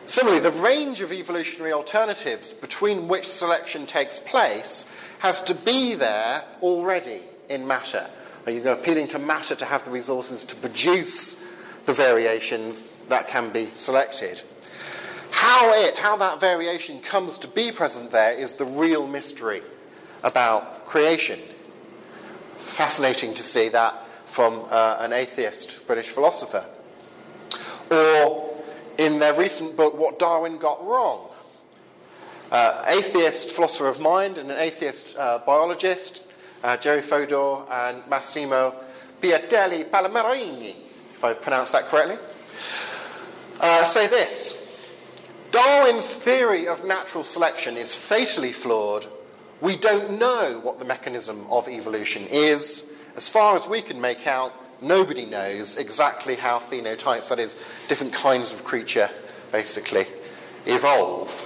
Similarly, the range of evolutionary alternatives between which selection takes place has to be there already in matter. Are You're appealing to matter to have the resources to produce the variations that can be selected. How it, how that variation comes to be present there is the real mystery about creation. Fascinating to see that from uh, an atheist British philosopher. Or in their recent book, What Darwin Got Wrong. Uh, atheist philosopher of mind and an atheist uh, biologist, uh, Jerry Fodor and Massimo Piattelli Palmarini, if I've pronounced that correctly, uh, say this Darwin's theory of natural selection is fatally flawed. We don't know what the mechanism of evolution is. As far as we can make out, nobody knows exactly how phenotypes, that is, different kinds of creature, basically evolve.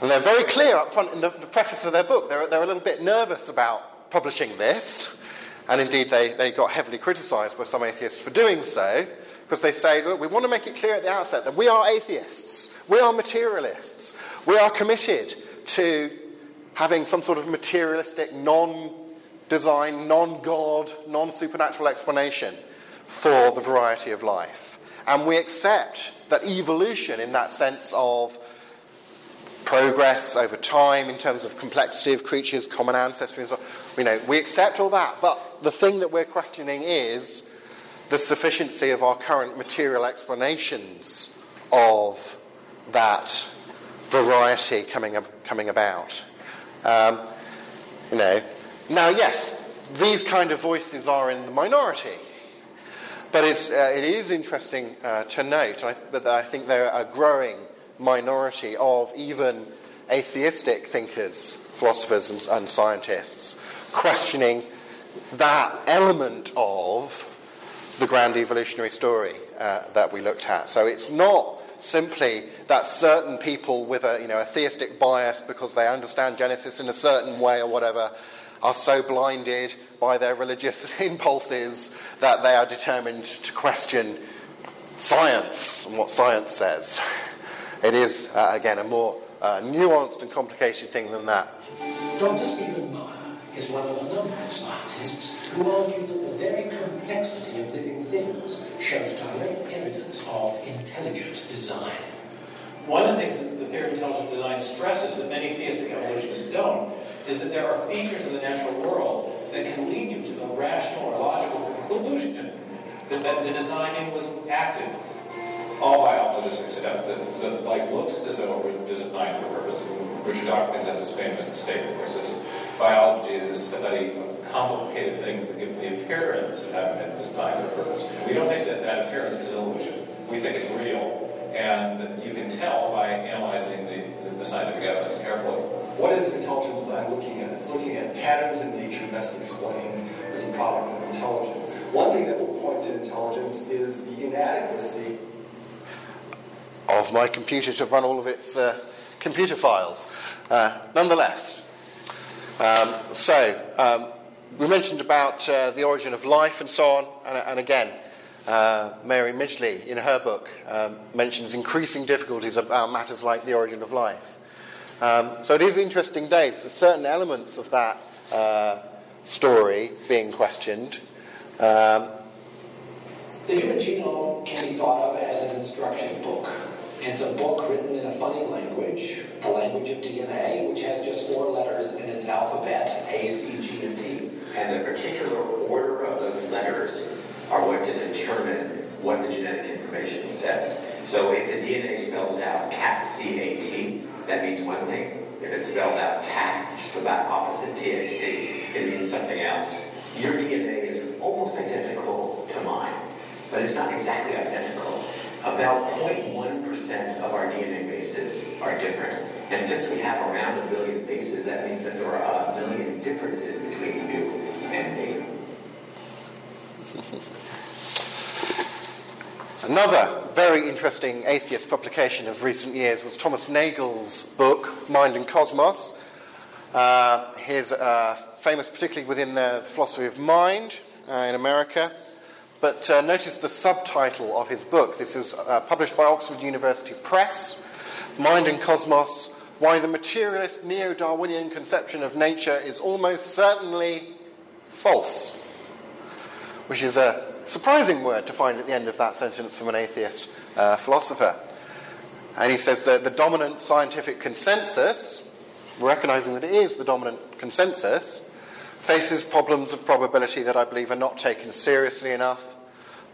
And they're very clear up front in the, the preface of their book. They're, they're a little bit nervous about publishing this, and indeed they, they got heavily criticised by some atheists for doing so, because they say, look, we want to make it clear at the outset that we are atheists, we are materialists, we are committed to having some sort of materialistic, non design, non God, non supernatural explanation for the variety of life. And we accept that evolution, in that sense of progress over time, in terms of complexity of creatures, common ancestry, and so on, you know, we accept all that. But the thing that we're questioning is the sufficiency of our current material explanations of that variety coming, coming about. Um, you know, now, yes, these kind of voices are in the minority, but it's, uh, it is interesting uh, to note I, that I think there are a growing minority of even atheistic thinkers, philosophers, and, and scientists questioning that element of the grand evolutionary story uh, that we looked at. So it's not simply that certain people with a, you know, a theistic bias because they understand Genesis in a certain way or whatever are so blinded by their religious *laughs* impulses that they are determined to question science and what science says. It is, uh, again, a more uh, nuanced and complicated thing than that. Dr. Stephen Meyer is one of a number of scientists who argue that the very complexity of living things shows direct evidence of intelligent design. One of the things that the theory of intelligent design stresses that many theistic evolutionists don't is that there are features of the natural world that can lead you to the rational or logical conclusion that, that the designing was active. All biologists accept that, that life looks as though it was designed for a purpose. Richard Dawkins has his famous statement where he says, biology is a study of complicated things that give the appearance of having been designed for a purpose. We don't think that that appearance is an illusion. We think it's real, and you can tell by analyzing the, the, the scientific evidence carefully. What is intelligent design looking at? It's looking at patterns in nature best explained as a product of intelligence. One thing that will point to intelligence is the inadequacy of my computer to run all of its uh, computer files. Uh, nonetheless, um, so um, we mentioned about uh, the origin of life and so on, and, and again, uh, Mary Midgley in her book um, mentions increasing difficulties about matters like the origin of life. Um, so it is interesting days for certain elements of that uh, story being questioned. Um, the human genome can be thought of as an instruction book. It's a book written in a funny language, the language of DNA, which has just four letters in its alphabet A, C, G, and T. And the particular order of those letters are what can determine what the genetic information says. So if the DNA spells out cat, C A T, that means one thing. If it's spelled out tat, just about opposite T-A-C, it means something else. Your DNA is almost identical to mine, but it's not exactly identical. about 0.1% of our DNA bases are different. And since we have around a billion bases, that means that there are a million differences between you and me. Another very interesting atheist publication of recent years was Thomas Nagel's book, Mind and Cosmos. Uh, he's uh, famous particularly within the philosophy of mind uh, in America. But uh, notice the subtitle of his book. This is uh, published by Oxford University Press Mind and Cosmos Why the Materialist Neo Darwinian Conception of Nature is Almost Certainly False. Which is a surprising word to find at the end of that sentence from an atheist uh, philosopher. And he says that the dominant scientific consensus, recognizing that it is the dominant consensus, faces problems of probability that I believe are not taken seriously enough,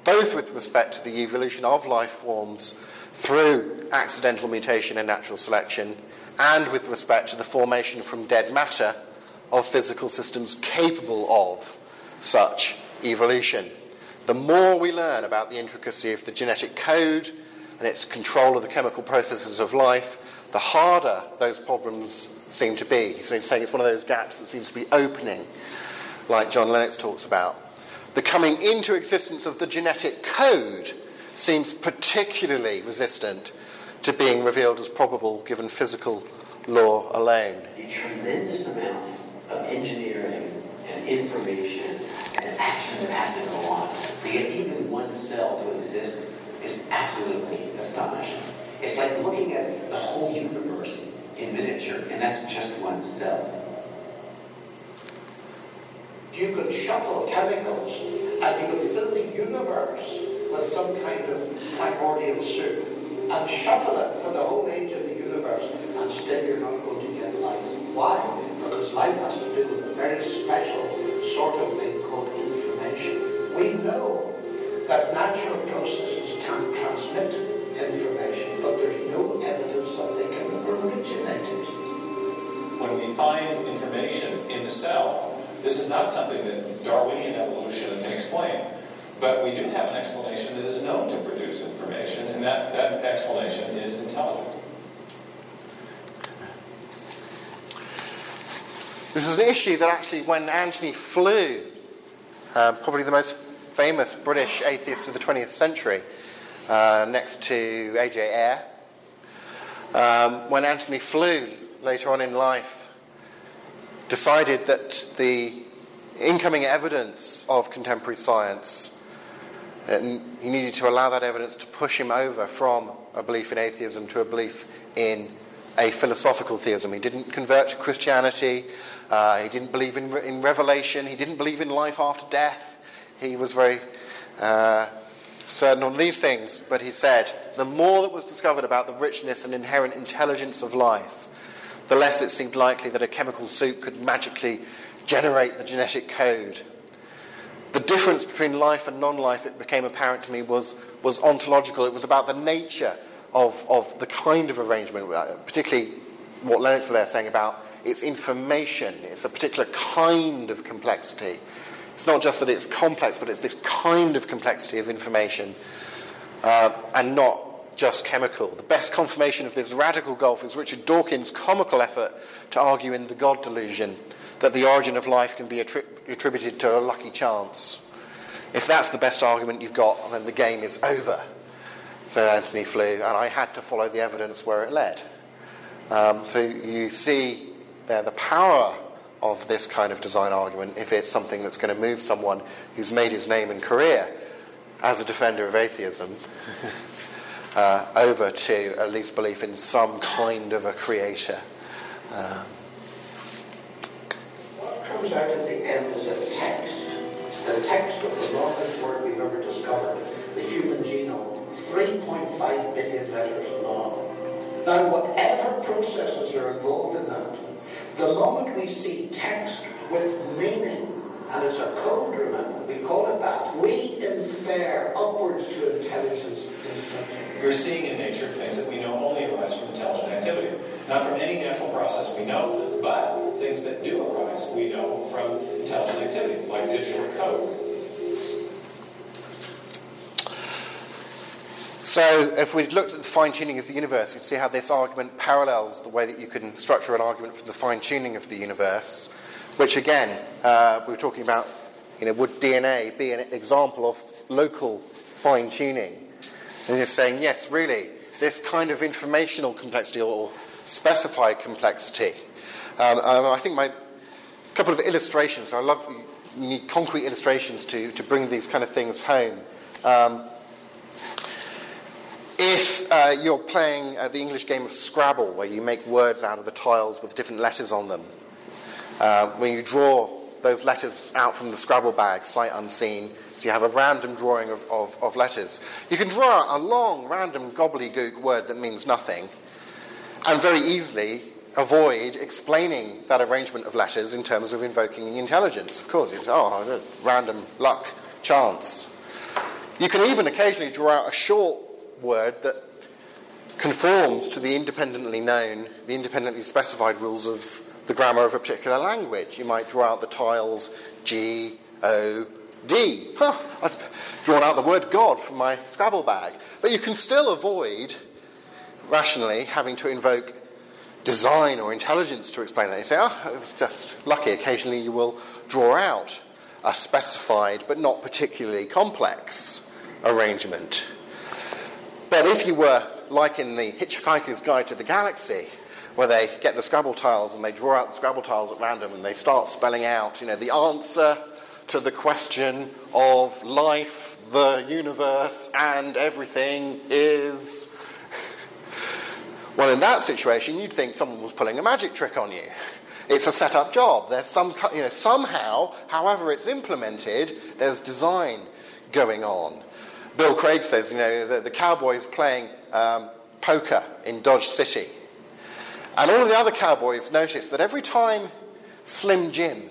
both with respect to the evolution of life forms through accidental mutation and natural selection, and with respect to the formation from dead matter of physical systems capable of such evolution. The more we learn about the intricacy of the genetic code and its control of the chemical processes of life, the harder those problems seem to be. He's saying it's one of those gaps that seems to be opening, like John Lennox talks about. The coming into existence of the genetic code seems particularly resistant to being revealed as probable given physical law alone. A tremendous amount of engineering and information action that has to go on to get even one cell to exist is absolutely astonishing. It's like looking at the whole universe in miniature, and that's just one cell. You could shuffle chemicals and you could fill the universe with some kind of primordial soup and shuffle it for the whole age of the universe and still you're not going to get life. Why? Because life has to do with a very special sort of thing called information. We know that natural processes can transmit information, but there's no evidence that they can originate it. When we find information in the cell, this is not something that Darwinian evolution can explain. But we do have an explanation that is known to produce information, and that, that explanation is intelligence. This is an issue that actually, when Antony Flew, uh, probably the most famous British atheist of the 20th century, uh, next to A.J. Ayer, um, when Antony Flew later on in life decided that the incoming evidence of contemporary science, and he needed to allow that evidence to push him over from a belief in atheism to a belief in a philosophical theism. He didn't convert to Christianity. Uh, he didn't believe in, in revelation. He didn't believe in life after death. He was very uh, certain on these things, but he said, the more that was discovered about the richness and inherent intelligence of life, the less it seemed likely that a chemical soup could magically generate the genetic code. The difference between life and non life, it became apparent to me, was, was ontological. It was about the nature of, of the kind of arrangement, uh, particularly what was there saying about its information. It's a particular kind of complexity. It's not just that it's complex, but it's this kind of complexity of information uh, and not just chemical. The best confirmation of this radical gulf is Richard Dawkins' comical effort to argue in The God Delusion that the origin of life can be attri- attributed to a lucky chance. If that's the best argument you've got, then the game is over, said Antony Flew, and I had to follow the evidence where it led. Um, so you see there the power of this kind of design argument if it's something that's going to move someone who's made his name and career as a defender of atheism *laughs* uh, over to at least belief in some kind of a creator. Uh, what comes out at the end is a text, the text of the longest word we've ever discovered, the human genome, 3.5 billion letters long. Now, whatever processes are involved in that, the moment we see text with meaning, and it's a code, remember, we call it that, we infer upwards to intelligence. We're seeing in nature things that we know only arise from intelligent activity. Not from any natural process we know, but things that do arise we know from intelligent activity, like digital code. So, if we looked at the fine tuning of the universe, you'd see how this argument parallels the way that you can structure an argument for the fine tuning of the universe, which again, uh, we were talking about, you know, would DNA be an example of local fine tuning? And you're saying, yes, really, this kind of informational complexity or specified complexity. Um, I think my couple of illustrations, I love, you need concrete illustrations to, to bring these kind of things home. Um, uh, you're playing uh, the English game of Scrabble, where you make words out of the tiles with different letters on them, uh, when you draw those letters out from the Scrabble bag, sight unseen, so you have a random drawing of, of, of letters, you can draw a long, random gobbledygook word that means nothing, and very easily avoid explaining that arrangement of letters in terms of invoking intelligence. Of course, it's, oh, random luck, chance. You can even occasionally draw out a short word that conforms to the independently known, the independently specified rules of the grammar of a particular language. You might draw out the tiles G, O, D. Huh, I've drawn out the word God from my Scrabble bag. But you can still avoid, rationally, having to invoke design or intelligence to explain that. You say, ah, oh, it was just lucky. Occasionally you will draw out a specified but not particularly complex arrangement. But if you were like in the Hitchhiker's Guide to the Galaxy, where they get the Scrabble tiles and they draw out the Scrabble tiles at random and they start spelling out, you know, the answer to the question of life, the universe, and everything is. *laughs* Well, in that situation, you'd think someone was pulling a magic trick on you. It's a set up job. There's some, you know, somehow, however it's implemented, there's design going on. Bill Craig says, you know, the, the Cowboys playing um, poker in Dodge City. And all of the other cowboys notice that every time Slim Jim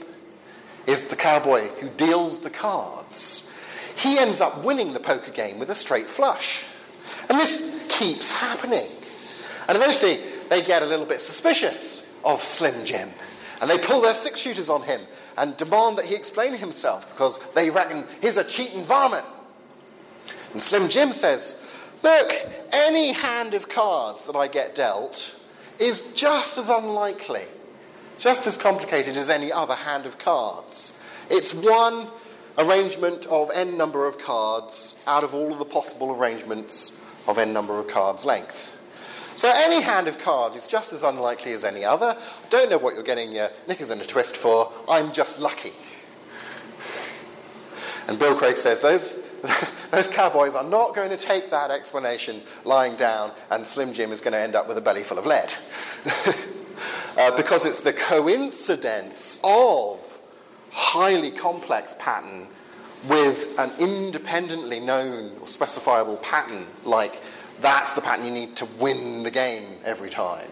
is the cowboy who deals the cards, he ends up winning the poker game with a straight flush. And this keeps happening. And eventually they get a little bit suspicious of Slim Jim. And they pull their six shooters on him and demand that he explain himself because they reckon he's a cheating varmint. And Slim Jim says, Look, any hand of cards that I get dealt is just as unlikely, just as complicated as any other hand of cards. It's one arrangement of n number of cards out of all of the possible arrangements of n number of cards length. So any hand of cards is just as unlikely as any other. Don't know what you're getting your knickers in a twist for. I'm just lucky. And Bill Craig says those *laughs* those cowboys are not going to take that explanation lying down, and Slim Jim is going to end up with a belly full of lead. *laughs* uh, because it's the coincidence of highly complex pattern with an independently known or specifiable pattern, like that's the pattern you need to win the game every time.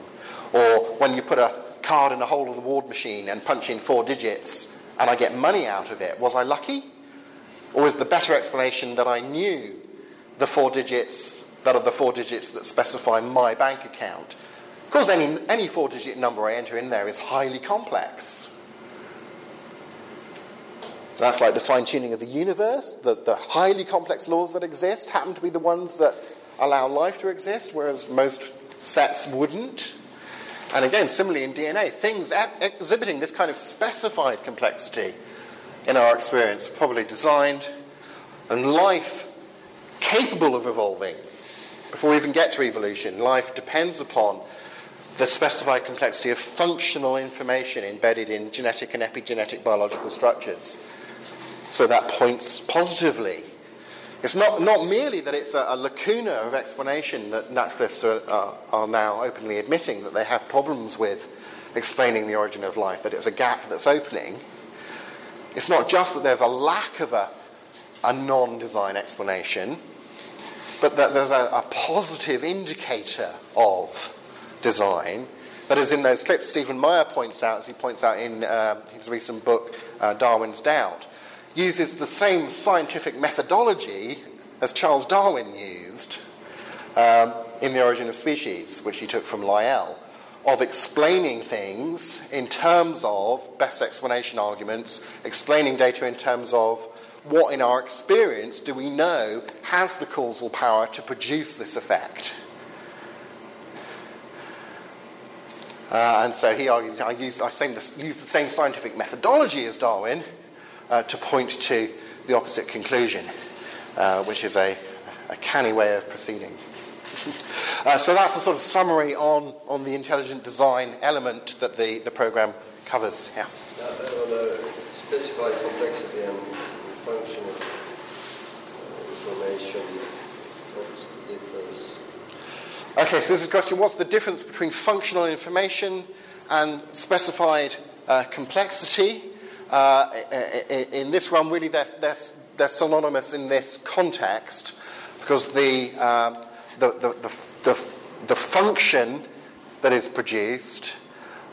Or when you put a card in a hole of the ward machine and punch in four digits and I get money out of it, was I lucky? Or is the better explanation that I knew the four digits that are the four digits that specify my bank account? Of course, any, any four digit number I enter in there is highly complex. That's like the fine tuning of the universe. The, the highly complex laws that exist happen to be the ones that allow life to exist, whereas most sets wouldn't. And again, similarly in DNA, things exhibiting this kind of specified complexity in our experience, probably designed, and life capable of evolving. Before we even get to evolution, life depends upon the specified complexity of functional information embedded in genetic and epigenetic biological structures. So that points positively. It's not, not merely that it's a, a lacuna of explanation that naturalists are, are, are now openly admitting that they have problems with explaining the origin of life, that it's a gap that's opening. It's not just that there's a lack of a, a non design explanation, but that there's a, a, positive indicator of design. That is, in those clips, Stephen Meyer points out, as he points out in uh, his recent book, uh, Darwin's Doubt, uses the same scientific methodology as Charles Darwin used um, in The Origin of Species, which he took from Lyell of explaining things in terms of best explanation arguments, explaining data in terms of what in our experience do we know has the causal power to produce this effect. Uh, and so he argues, I use, I use the same scientific methodology as Darwin uh, to point to the opposite conclusion, uh, which is a, a canny way of proceeding. *laughs* Uh, so that's a sort of summary on, on the intelligent design element that the, the program covers. Yeah. Uh, on a specified complexity and function of uh, information, what's the difference? Okay, so this is a question what's the difference between functional information and specified uh, complexity? Uh, in this one, really, they're, they're, they're, synonymous in this context because the, uh, the, the, the, the, the, function that is produced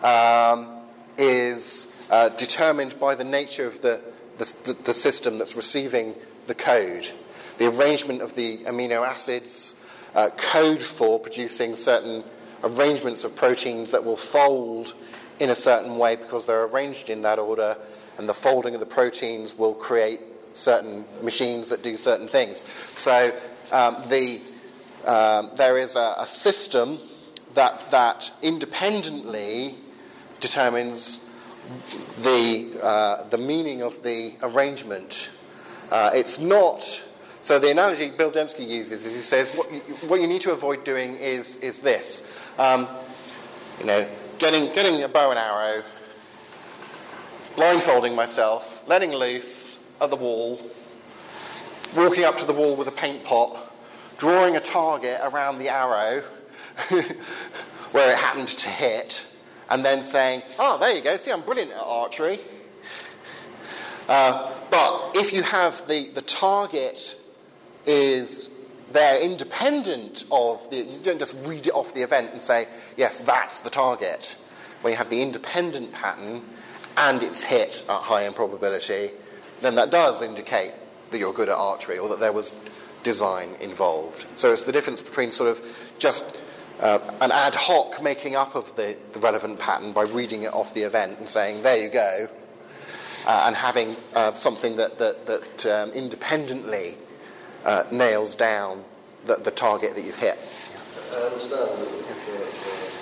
um, is uh, determined by the nature of the, the, the, system that's receiving the code. The arrangement of the amino acids uh, code for producing certain arrangements of proteins that will fold in a certain way because they're arranged in that order, and the folding of the proteins will create certain machines that do certain things. So um, the, um, there is a, a, system that, that independently determines the, uh, the meaning of the arrangement. Uh, it's not. So the analogy Bill Dembski uses is he says what you, what you need to avoid doing is, is this. Um, you know, getting, getting a bow and arrow, blindfolding myself, letting loose at the wall, walking up to the wall with a paint pot, drawing a target around the arrow *laughs* where it happened to hit, and then saying, oh, there you go, see, I'm brilliant at archery. Uh, but if you have the, the target is there independent of the, you don't just read it off the event and say, yes, that's the target. When you have the independent pattern and it's hit at high improbability, then that does indicate that you're good at archery or that there was design involved. So it's the difference between sort of just uh, an ad hoc making up of the, the, relevant pattern by reading it off the event and saying, there you go, uh, and having uh, something that, that, that um, independently uh, nails down the, the, target that you've hit. I understand the, the,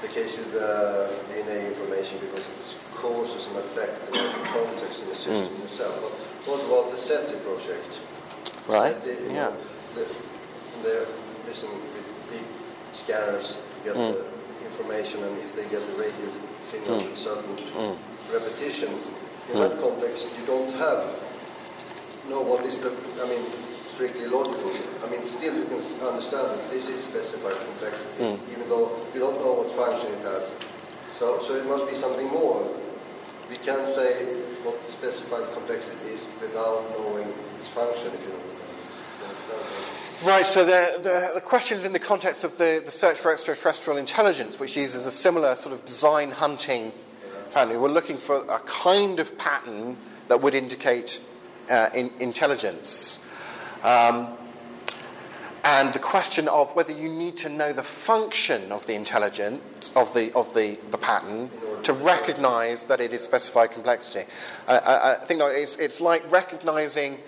the case with the DNA information because it's causes and effect and the context in the system mm. itself. But what about the SETI project? Right. Yeah. Know, the, they're listening with big scanners to get mm. the information, and if they get the radio signal mm. certain mm. repetition, in mm. that context, you don't have know what is the, I mean, strictly logical. I mean, still you can understand that this is specified complexity, mm. even though you don't know what function it has. So, so it must be something more. We can't say what the specified complexity is without knowing its function, if you understand. Right, so the, the, the questions in the context of the, the search for extraterrestrial intelligence, which uses a similar sort of design hunting pattern. We're looking for a kind of pattern that would indicate uh, in, intelligence. Um, and the question of whether you need to know the function of the intelligence of the of the, the pattern to recognize that it is specified complexity. Uh, I, I, think it's, it's like recognizing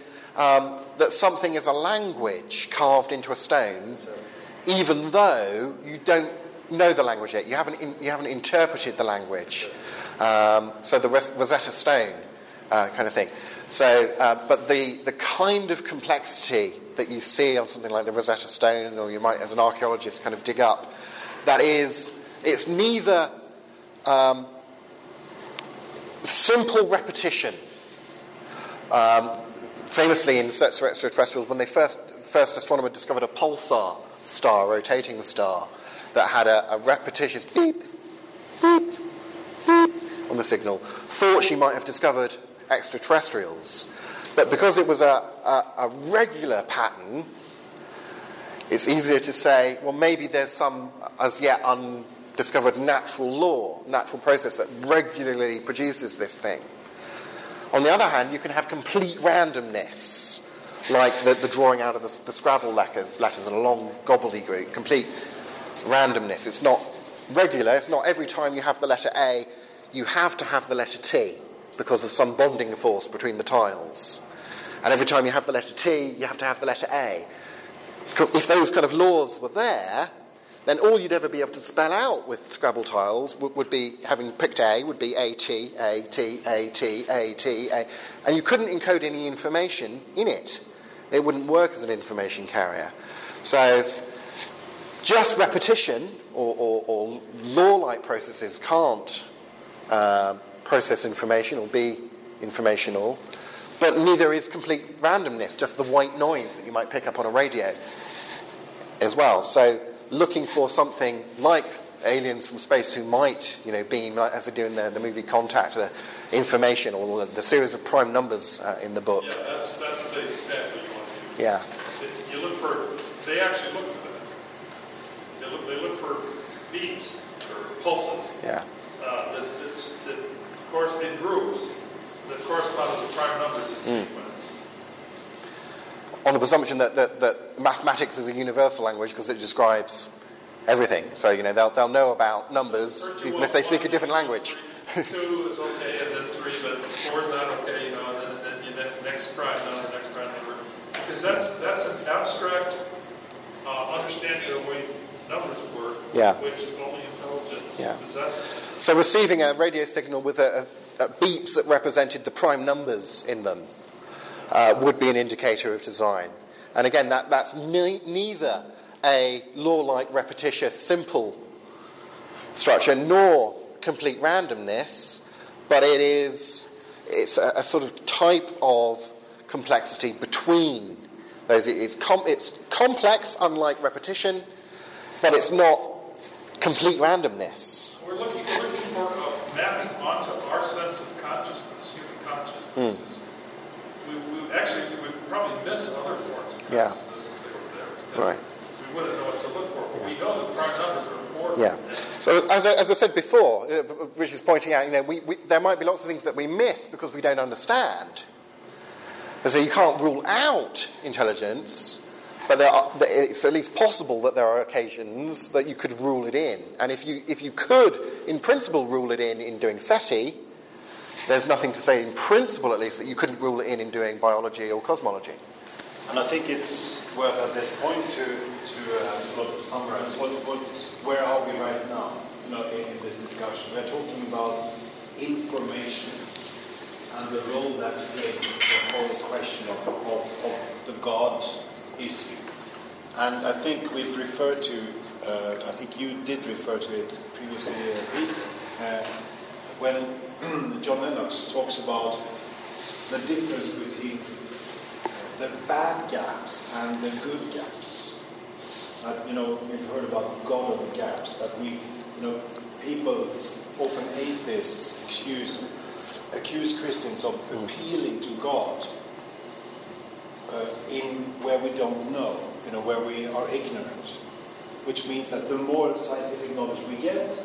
um, that something is a language carved into a stone, even though you don't know the language yet. You haven't, in, you haven't interpreted the language. Um, so the Rosetta Stone uh, kind of thing. So, uh, but the, the kind of complexity that you see on something like the Rosetta Stone, or you might, as an archaeologist, kind of dig up, that is, it's neither um, simple repetition. Um, famously in Search for Extraterrestrials, when they first, first astronomer discovered a pulsar star, rotating star, that had a, a repetitious beep, beep, beep on the signal, thought she might have discovered extraterrestrials. But because it was a, a, a regular pattern, it's easier to say, well, maybe there's some as yet undiscovered natural law, natural process that regularly produces this thing. On the other hand, you can have complete randomness, like the, the drawing out of the, the Scrabble letters, letters in a long gobbledygook, complete randomness. It's not regular, it's not every time you have the letter A, you have to have the letter T because of some bonding force between the tiles. And every time you have the letter T, you have to have the letter A. If those kind of laws were there, then all you'd ever be able to spell out with Scrabble tiles would, would, be, having picked A, would be A, T, A, T, A, T, A, T, A. And you couldn't encode any information in it. It wouldn't work as an information carrier. So just repetition or, or, or law like processes can't uh, process information or be informational, but neither is complete randomness, just the white noise that you might pick up on a radio as well. So looking for something like aliens from space who might, you know, beam, like, as they do in the, the movie Contact, the information or the, the series of prime numbers uh, in the book. Yeah, that's, that's the example you want to. Yeah. You look for, they actually look for that. They look, they look for beams or pulses. Yeah. Uh, that, that, of course, in groups that correspond to the prime numbers in Mm. On the presumption that, that, that mathematics is a universal language because it describes everything. So, you know, they'll, they'll know about numbers even if they speak a different language. Two is okay, and then three, but four is not okay, you know, and then, then next prime number, next prime number. Because that's, that's an abstract uh, understanding of the way numbers work, Yeah. which only intelligence Yeah. possesses. So receiving a radio signal with a, a, a beeps that represented the prime numbers in them uh, would be an indicator of design. And again, that, that's ne- neither a law-like, repetitious, simple structure nor complete randomness, but it is it's a, a sort of type of complexity between those. It's, com- it's complex, unlike repetition, but it's not complete randomness. We're looking, looking for a mapping onto our sense of consciousness, human consciousness. Hmm. Actually, we would probably miss other forms of Yeah. consciousness if they were there. because Right. We wouldn't know what to look for, but we know that prime numbers are important. Yeah. So as I, as I said before, uh, Rich is pointing out, you know, we, we, there might be lots of things that we miss because we don't understand. And so you can't rule out intelligence, but there are, it's at least possible that there are occasions that you could rule it in. And if you, if you could, in principle, rule it in in doing SETI, there's nothing to say, in principle at least, that you couldn't rule it in in doing biology or cosmology. And I think it's worth at this point to, to uh, sort of summarize what, what, where are we right now you know, in, in this discussion. We're talking about information and the role that plays the whole question of, of, of the God issue. And I think we've referred to, uh, I think you did refer to it previously, uh, Pete, uh, when John Lennox talks about the difference between the bad gaps and the good gaps. You know, we've heard about the God of the gaps, that we, you know, people, often atheists, excuse, accuse Christians of appealing to God uh, in where we don't know, you know, where we are ignorant. Which means that the more scientific knowledge we get,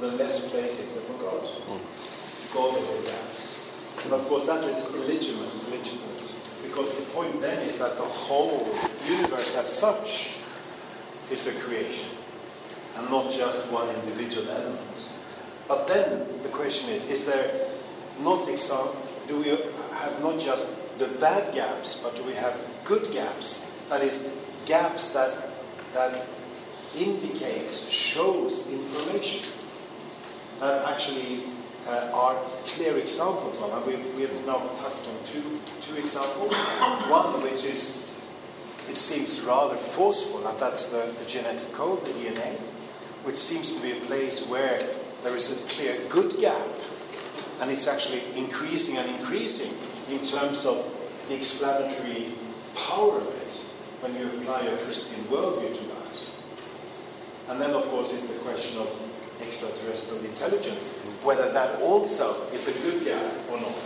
the less place is there for God. God gaps. And of course, that is illegitimate, illegitimate, because the point then is that the whole universe as such is a creation, and not just one individual element. But then the question is: Is there not exa- Do we have not just the bad gaps, but do we have good gaps? That is, gaps that that indicates, shows information that actually uh, are clear examples of. And we, we have now touched on two, two examples. One which is, it seems rather forceful, and that's the, the genetic code, the DNA, which seems to be a place where there is a clear good gap, and it's actually increasing and increasing in terms of the explanatory power of it when you apply a Christian worldview to that. And then, of course, is the question of extraterrestrial intelligence, whether that also is a good guy or not.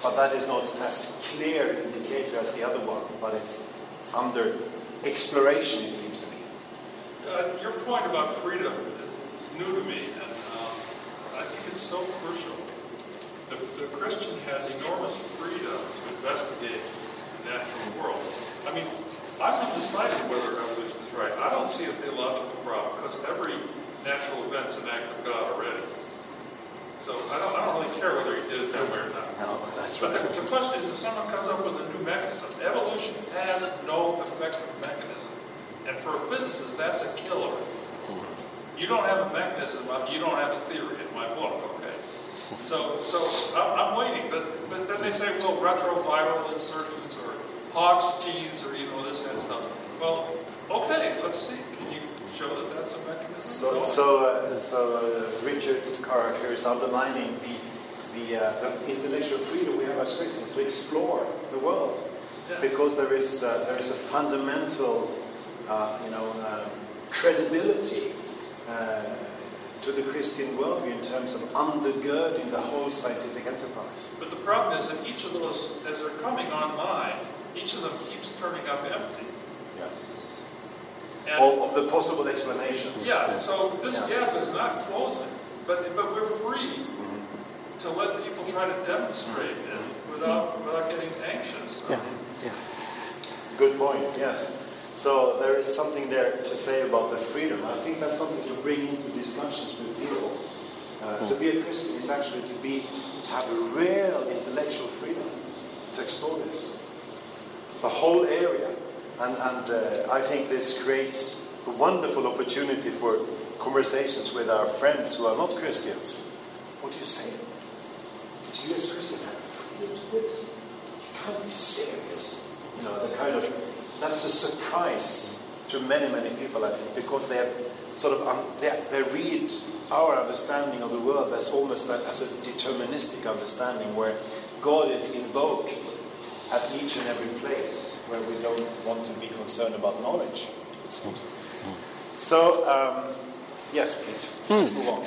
But that is not as clear an indicator as the other one, but it's under exploration, it seems to me. Uh, your point about freedom is new to me, and um, I think it's so crucial. The, the Christian has enormous freedom to investigate the natural world. I mean, I'm undecided whether evolution is right. I don't see a theological problem because every natural event's an act of God already. So I don't, I don't really care whether he did it that way or not. No, that's But right. the, the question is, if someone comes up with a new mechanism, evolution has no effective mechanism. And for a physicist, that's a killer. You don't have a mechanism, uh, you don't have a theory in my book, okay? *laughs* So, so I'm, I'm waiting, but, but then they say, well, retroviral insertions or Hox genes or, you know, this kind of stuff. Well, okay, let's see. Show that that's a mechanism? So, so, uh, so uh, Richard Carr here is underlining the, the, uh, the intellectual freedom we have as Christians to explore the world, because there is uh, there is a fundamental, uh, you know, uh, credibility uh, to the Christian worldview in terms of undergirding the whole scientific enterprise. But the problem is that each of those, as they're coming online, each of them keeps turning up empty. Yeah. And- Of, of the possible explanations. Yeah, so this Yeah. gap is not closing, but, but we're free to let people try to demonstrate it without, without getting anxious. Yeah. Good point, yes. So there is something there to say about the freedom. I think that's something to bring into discussions with people. Uh, To be a Christian is actually to be to have a real intellectual freedom to explore this, the whole area, and and uh, I think this creates a wonderful opportunity for conversations with our friends who are not Christians. What do you say? Do you as Christian have freedom to this? You can't be serious. You know, the kind of that's a surprise to many, many people, I think, because they have sort of um, they, they read our understanding of the world as almost like, as a deterministic understanding, where God is invoked at each and every place where we don't want to be concerned about knowledge. It seems. So, um, yes, please. Let's move on.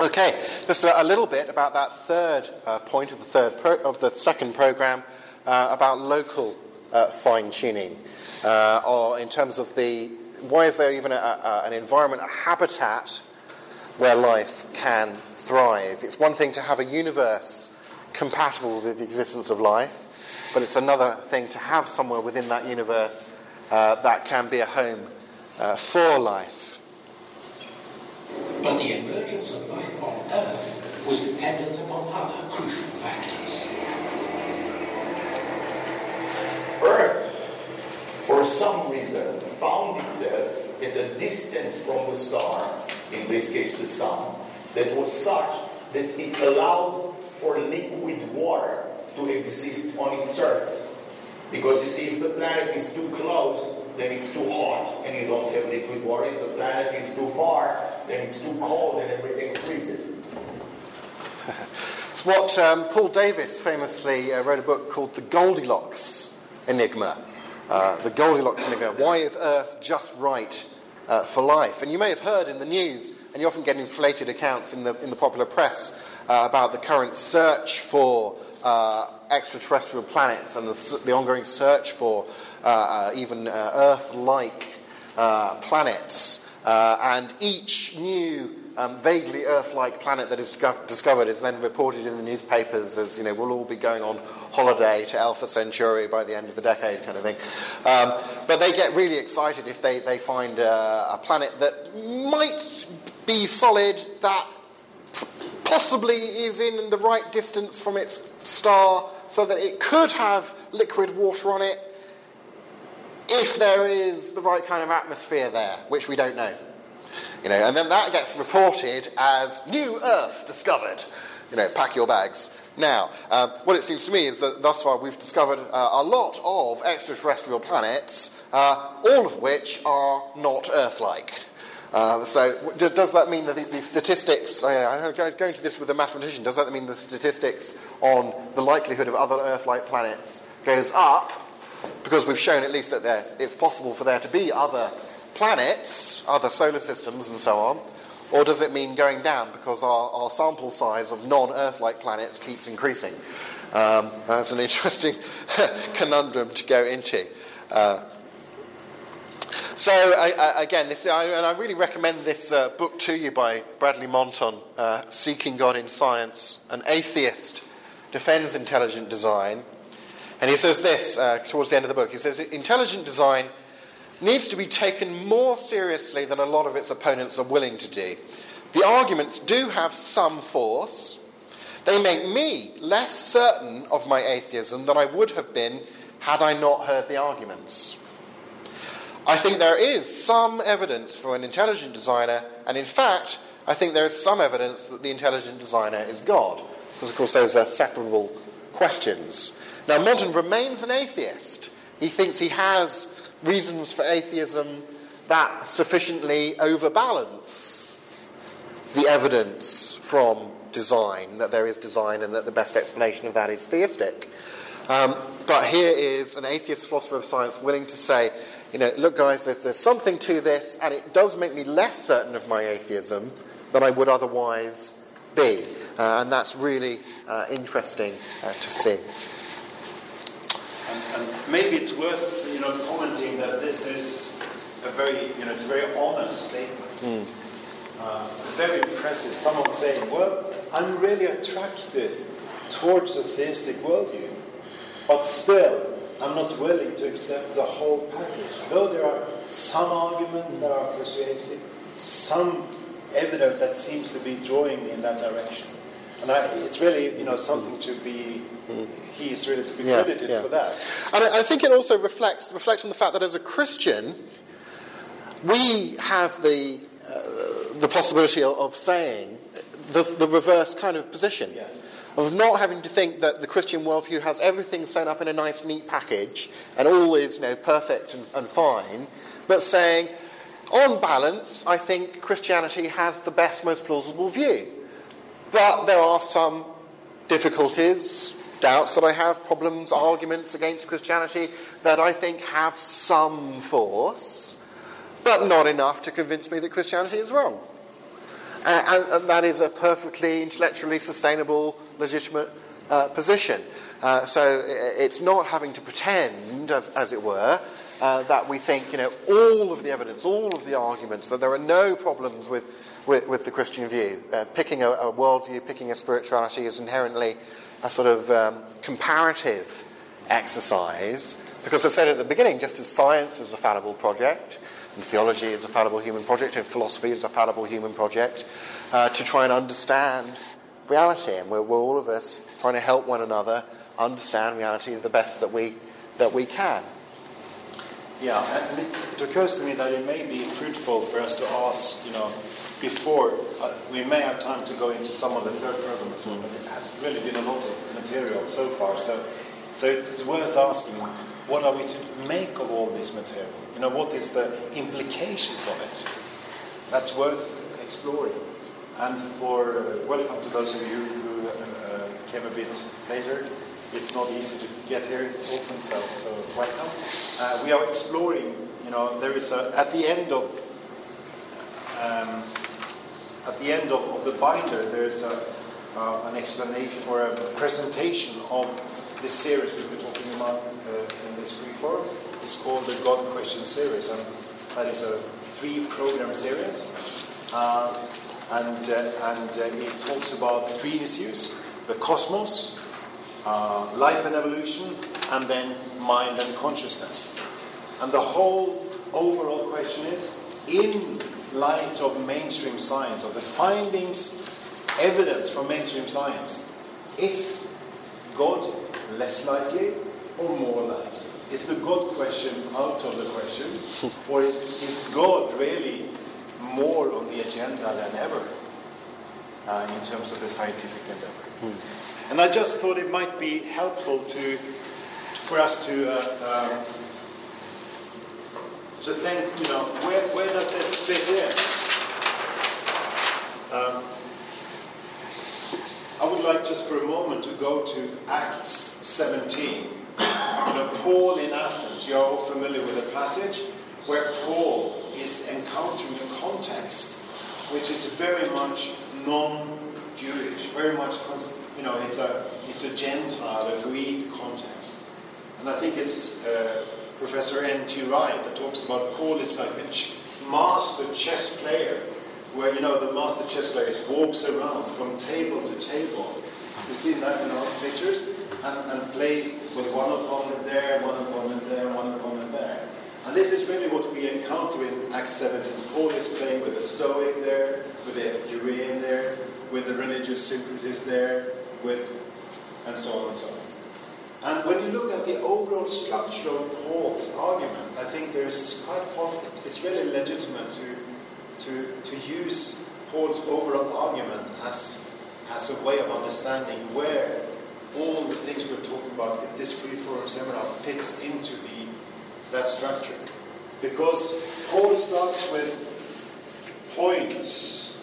Okay, just a, a little bit about that third uh, point of the third pro- of the second program uh, about local uh, fine tuning, uh, or in terms of the why is there even a, a, an environment, a habitat where life can thrive? It's one thing to have a universe compatible with the existence of life, but it's another thing to have somewhere within that universe uh, that can be a home uh, for life. But the emergence of life on Earth was dependent upon other crucial factors. Earth, for some reason, found itself at a distance from the star, in this case the sun, that was such that it allowed for liquid water to exist on its surface. Because you see, if the planet is too close, then it's too hot and you don't have liquid water. If the planet is too far, then it's too cold and everything freezes. *laughs* It's what um, Paul Davies famously uh, wrote a book called The Goldilocks Enigma. Uh, the Goldilocks Enigma. Why is Earth just right uh, for life? And you may have heard in the news, and you often get inflated accounts in the, in the popular press uh, about the current search for uh, extraterrestrial planets and the, the ongoing search for uh, uh, even Earth like planets. And each new um, vaguely Earth-like planet that is discovered is then reported in the newspapers as you know we'll all be going on holiday to Alpha Centauri by the end of the decade, kind of thing. Um, but they get really excited if they they find a planet that might be solid that possibly is in the right distance from its star, so that it could have liquid water on it if there is the right kind of atmosphere there, which we don't know. You know, and then that gets reported as new Earth discovered. You know, pack your bags. Now, um, what it seems to me is that thus far we've discovered uh, a lot of extraterrestrial planets, uh, all of which are not Earth-like. Uh, so, does that mean that the, the statistics? I I know, going to this with a mathematician. Does that mean the statistics on the likelihood of other Earth-like planets goes up because we've shown at least that there, it's possible for there to be other planets, other solar systems, and so on? Or does it mean going down because our, our sample size of non Earth like planets keeps increasing? Um, that's an interesting *laughs* conundrum to go into. Uh, so again, this, I, and I really recommend this uh, book to you by Bradley Monton, uh, "Seeking God in Science." An atheist defends intelligent design, and he says this uh, towards the end of the book. He says, "Intelligent design needs to be taken more seriously than a lot of its opponents are willing to do. The arguments do have some force, They make me less certain of my atheism than I would have been had I not heard the arguments. I think there is some evidence for an intelligent designer, and in fact, I think there is some evidence that the intelligent designer is God. Because, of course, those are separable questions. Now, Monton remains an atheist. He thinks he has reasons for atheism that sufficiently overbalance the evidence from design, that there is design and that the best explanation of that is theistic. Um, but here is an atheist philosopher of science willing to say, you know, look, guys, there's, there's something to this, and it does make me less certain of my atheism than I would otherwise be. Uh, and that's really uh, interesting uh, to see. And, and, maybe it's worth, you know, commenting that this is a very, you know, it's a very honest statement. Mm. very impressive. Someone saying, well, I'm really attracted towards the theistic worldview, but still, I'm not willing to accept the whole package. Though there are some arguments that are persuasive, some evidence that seems to be drawing me in that direction. And I, it's really, you know, something to be. He is really to be credited yeah. for that. And I, I think it also reflects reflects on the fact that as a Christian, we have the uh, the possibility of, of saying the, the reverse kind of position. Yes of not having to think that the Christian worldview has everything sewn up in a nice, neat package and all is you know, perfect and, and fine, but saying, on balance, I think Christianity has the best, most plausible view. But there are some difficulties, doubts that I have, problems, arguments against Christianity that I think have some force, but not enough to convince me that Christianity is wrong. Uh, and, and, that is a perfectly intellectually sustainable, legitimate uh, position. Uh, so it's not having to pretend, as, as it were, uh, that we think, you know, all of the evidence, all of the arguments, that there are no problems with, with, with the Christian view. Uh, picking a, a worldview, picking a spirituality is inherently a sort of um, comparative exercise. Because I said at the beginning, just as science is a fallible project, and theology is a fallible human project, and philosophy is a fallible human project, uh, to try and understand reality. And we're, we're, all of us trying to help one another understand reality the best that we, that we can. Yeah, and it, it occurs to me that it may be fruitful for us to ask, you know, before uh, we may have time to go into some of the third program as well, but it has really been a lot of material so far. So, so it's, it's worth asking what are we to make of all this material? You know, what is the implications of it? That's worth exploring. And for uh, welcome to those of you who uh, came a bit later. It's not easy to get here often, so, so welcome. Uh, we are exploring. You know, there is a at the end of um, at the end of, of the binder, there is a, uh, an explanation or a presentation of this series we've been talking about uh, in this free forum. It's called the God Question series, and that is a three-program series. Uh, and uh, and uh, it talks about three issues: the cosmos, uh, life and evolution, and then mind and consciousness. And the whole overall question is: in light of mainstream science, of the findings, evidence from mainstream science, is God less likely or more likely? Is the God question out of the question? or is, is God really more on the agenda than ever uh, in terms of the scientific endeavor? Hmm. And I just thought it might be helpful to for us to uh, uh, to think, you know, where, where does this fit in? Um, I would like just for a moment to go to Acts 17. Know, Paul in Athens, you're all familiar with the passage where Paul is encountering a context which is very much non-Jewish, very much, you know, it's a, it's a Gentile, a Greek context. And I think it's uh, Professor N.T. Wright that talks about Paul is like a ch- master chess player, where, you know, the master chess player walks around from table to table. You see that in our pictures? and, and plays with one opponent there, one opponent there, one opponent there. And this is really what we encounter in Acts 17. Paul is playing with the Stoic there, with the Epicurean there, with the religious syncretist there, with, and so on and so on. And when you look at the overall structure of Paul's argument, I think there's quite it's really legitimate to, to, to use Paul's overall argument as, as a way of understanding where all the things we're talking about in this free forum seminar fits into the, that structure. Because Paul starts with points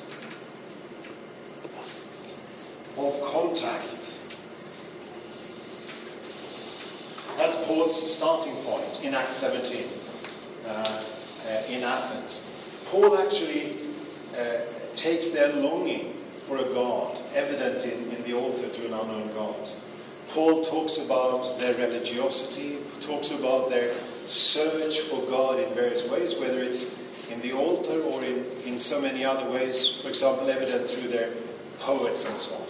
of contact That's Paul's starting point in Acts 17 uh, uh, in Athens. Paul actually uh, takes their longing for a God, evident in, in the altar to an unknown God. Paul talks about their religiosity, talks about their search for God in various ways, whether it's in the altar or in, in so many other ways, for example, evident through their poets and so on.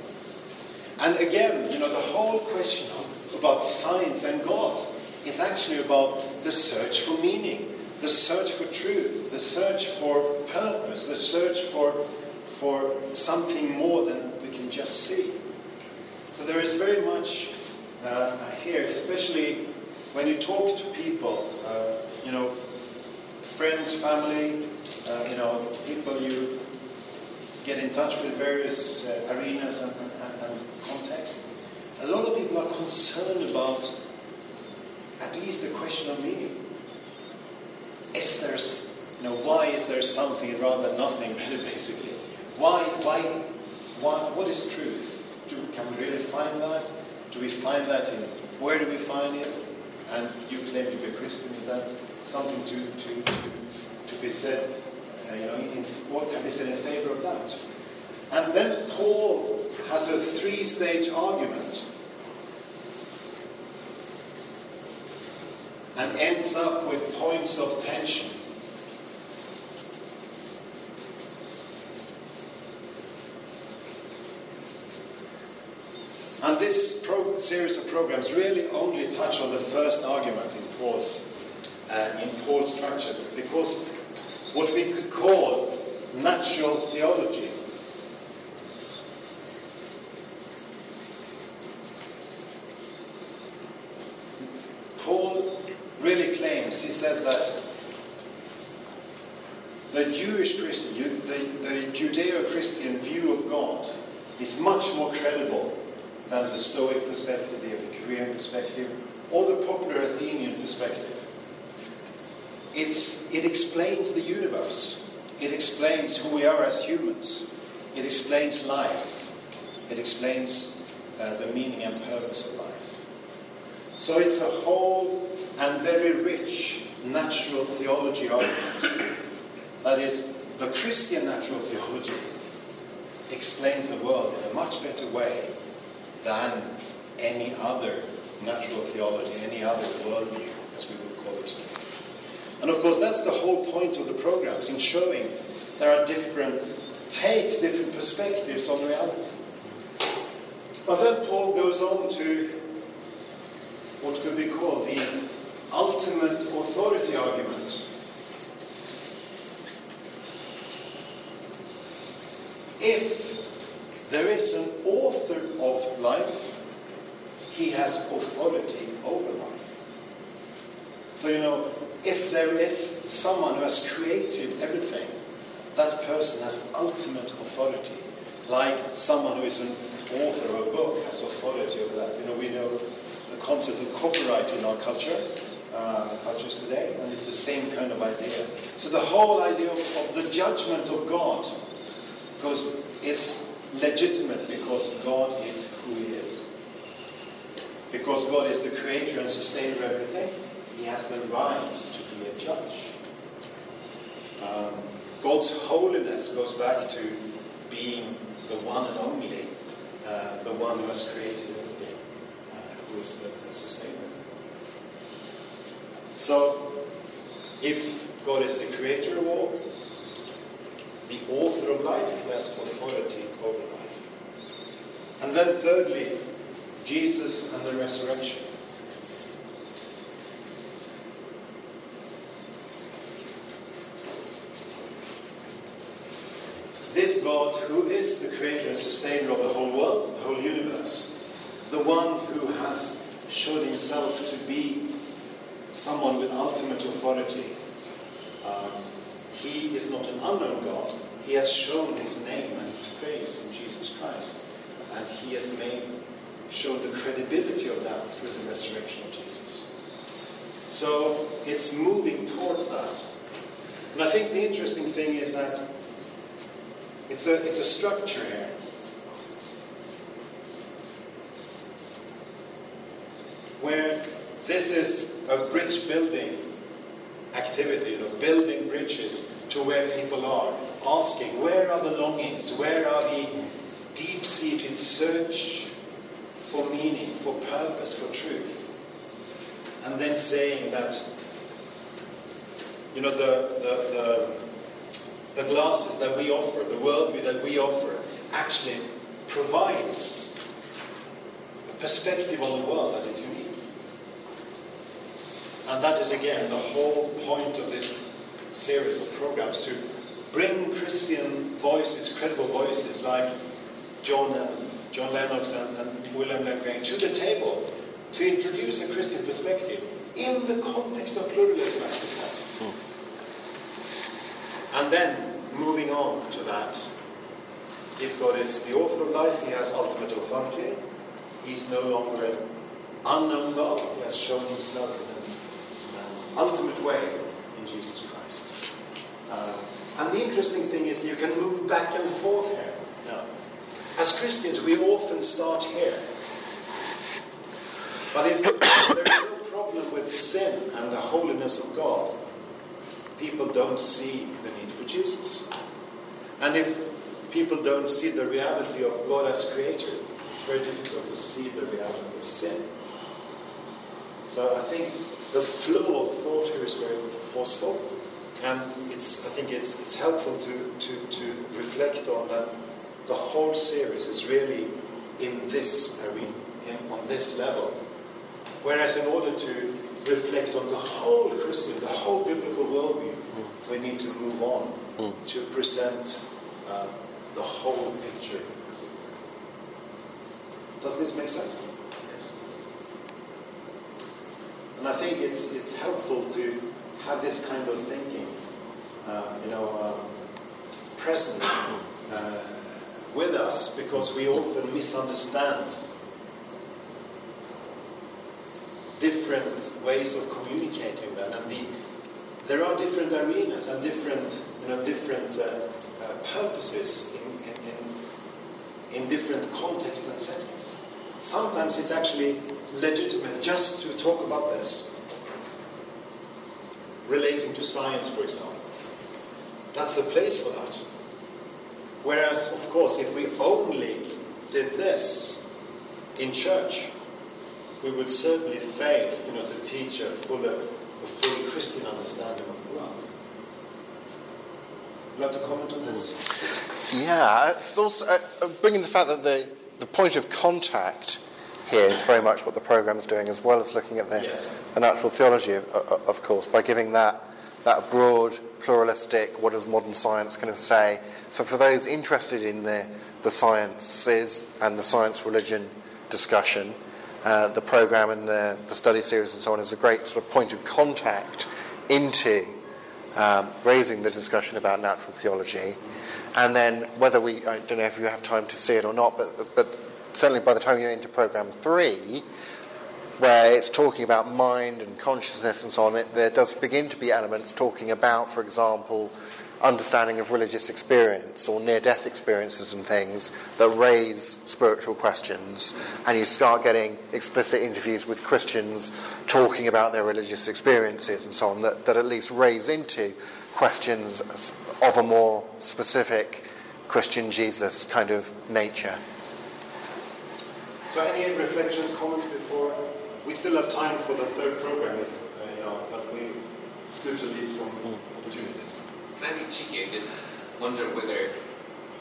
And again, you know, the whole question about science and God. is actually about the search for meaning, the search for truth, the search for purpose, the search for, for something more than we can just see. So there is very much uh, here, especially when you talk to people, uh, you know, friends, family, uh, you know, people you get in touch with various uh, arenas and, and, and contexts a lot of people are concerned about at least the question of meaning. Is there, you know, why is there something rather than nothing, really, *laughs* basically? Why, why, why, what is truth? Do, can we really find that? Do we find that in, where do we find it? And you claim to be a Christian, is that something to, to, to, be said, uh, you know, in, what can be said in favor of that? And then Paul has a three stage argument and ends up with points of tension. This series of programs really only touch on the first argument in Paul's, uh, in Paul's structure, because what we could call natural theology Paul really claims, he says that the Jewish Christian, the, the Judeo Christian view of God is much more credible than the Stoic perspective, the Epicurean perspective, or the popular Athenian perspective. It's, it explains the universe, it explains who we are as humans, it explains life, it explains uh, the meaning and purpose of life. So it's a whole and very rich natural theology argument. That is, the Christian natural theology explains the world in a much better way than any other natural theology, any other worldview, as we would call it today. And of course, that's the whole point of the programs, in showing there are different takes, different perspectives on reality. But then Paul goes on to what could be called the ultimate authority argument. If there is an author of life, he has authority over life. So, you know, if there is someone who has created everything, that person has ultimate authority. Like someone who is an author of a book has authority over that. You know, we know the concept of copyright in our culture uh, cultures today, and it's the same kind of idea. So the whole idea of, of the judgment of God goes, is legitimate because God is who He is. Because God is the creator and sustainer of everything, He has the right to be a judge. Um, God's holiness goes back to being the one and only, uh, the one who has created everything, uh, who is the, the sustainer. So, if God is the creator of all, the author of life, has authority over life. And then, thirdly, Jesus and the resurrection. This this God who is the creator and sustainer of the whole world, the whole universe, the one who has shown himself to be someone with ultimate authority. Um, he is not an unknown God. He has shown his name and his face in Jesus Christ. And he has made shown the credibility of that through the resurrection of Jesus. So it's moving towards that. And I think the interesting thing is that it's a, it's a structure here. Where this is a bridge building activity, you know, building bridges to where people are, asking where are the longings, where are the deep seated search for meaning, for purpose, for truth. And then saying that, you know, the, the, the, the glasses that we offer, the worldview that we offer, actually provides a perspective on the world that is unique. And that is, again, the whole point of this series of programs to bring Christian voices, credible voices like John, John Lennox and, and William Lane Craig to the table to introduce a Christian perspective in the context of pluralism, as we said. And then, moving on to that, if God is the author of life, He has ultimate authority. He's no longer an unknown God. He has shown Himself ultimate way in Jesus Christ. Uh, and the interesting thing is you can move back and forth here. Now, as Christians, we often start here. But if there is no problem with sin and the holiness of God, people don't see the need for Jesus. And if people don't see the reality of God as creator, it's very difficult to see the reality of sin. So I think the flow of thought here is very forceful, and it's, I think it's, it's helpful to, to, to reflect on that the whole series is really in this arena, in, on this level. Whereas in order to reflect on the whole Christian, the whole biblical worldview, we need to move on to present uh, the whole picture. Does this make sense? And I think it's, it's helpful to have this kind of thinking, uh, you know, uh, present uh, with us because we often misunderstand different ways of communicating them. And the, there are different arenas and different, you know, different uh, uh, purposes in, in, in different contexts and settings. Sometimes it's actually legitimate just to talk about this, relating to science, for example. That's the place for that. Whereas, of course, if we only did this in church, we would certainly fail, you know, to teach a fuller, a fully Christian understanding of the world. Would you like to comment on this? Yeah, also uh, bringing the fact that the, the point of contact here is very much what the program is doing, as well as looking at the, yes. the natural theology, of, of course, by giving that that broad, pluralistic, what does modern science kind of say? So for those interested in the, the sciences and the science religion discussion, uh, the program and the, the study series and so on is a great sort of point of contact into um, raising the discussion about natural theology. And then whether we, I don't know if you have time to see it or not, but, but certainly by the time you're into program three, where it's talking about mind and consciousness and so on, it, there does begin to be elements talking about, for example, understanding of religious experience or near death experiences and things that raise spiritual questions. And you start getting explicit interviews with Christians talking about their religious experiences and so on that, that at least raise into questions of a more specific Christian Jesus kind of nature. So, any reflections, comments before? We still have time for the third program, if, uh, you know, but we, good to leave some opportunities. Can I be cheeky and just wonder whether,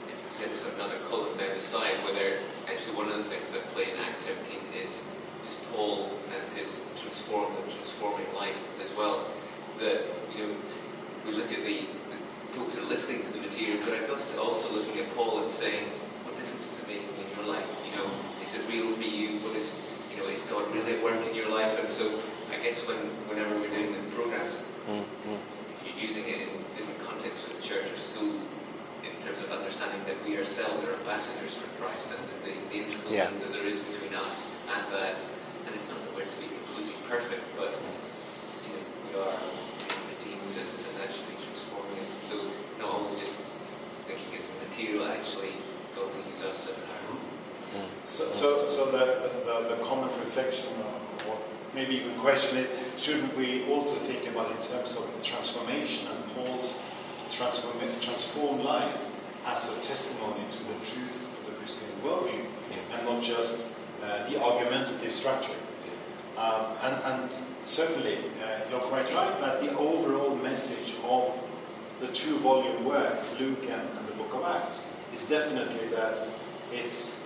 if there is another column down the side, whether actually one of the things that play in Acts 17 is, is Paul and his transformed and transforming life as well. That, you know, we look at the, the folks are listening to the material, but I guess also looking at Paul and saying, what difference is it making in your life? You know, is it real for you? What is, you know, is God really at work in your life? And so I guess when whenever we're doing the programs, Mm-hmm. you're using it in different contexts with church or school in terms of understanding that we ourselves are ambassadors for Christ and the, the integral Yeah. that there is between us and that. And it's not that we're to be completely perfect, but you know, we are redeemed and, and actually transforming us. And so not always just thinking it's material, actually God will use us and our So, so, so the, the, the common reflection, or, maybe even question is, shouldn't we also think about in terms of transformation and Paul's transform, transformed life as a testimony to the truth of the Christian worldview, and not just uh, the argumentative structure? Um, and, and certainly, uh, you're quite right that the overall message of the two-volume work, Luke and, and the Book of Acts, is definitely that it's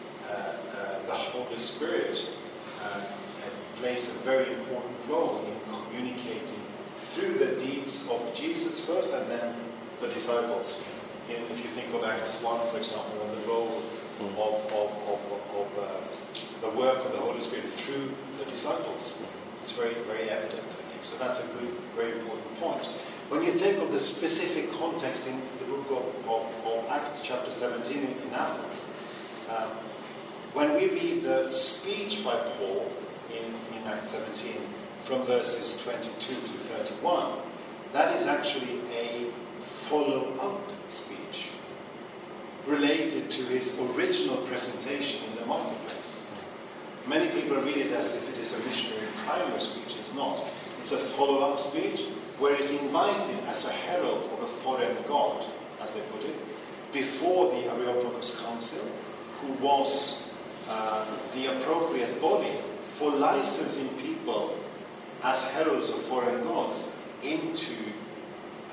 the Holy Spirit uh, uh, plays a very important role in communicating through the deeds of Jesus first and then the disciples. In, if you think of Acts 1, for example, and the role of, of, of, of uh, the work of the Holy Spirit through the disciples, it's very, very evident, I think. So that's a good, very important point. When you think of the specific context in the book of, of, Acts, chapter 17 in, Athens, um, when we read the speech by Paul in, in Acts 17 from verses 22 to 31, that is actually a follow up speech related to his original presentation in the marketplace. Many people read it as if it is a missionary primer speech. It's not. It's a follow up speech where he's invited as a herald of a foreign god, as they put it, before the Areopagus Council, who was uh, the appropriate body for licensing people as heralds of foreign gods into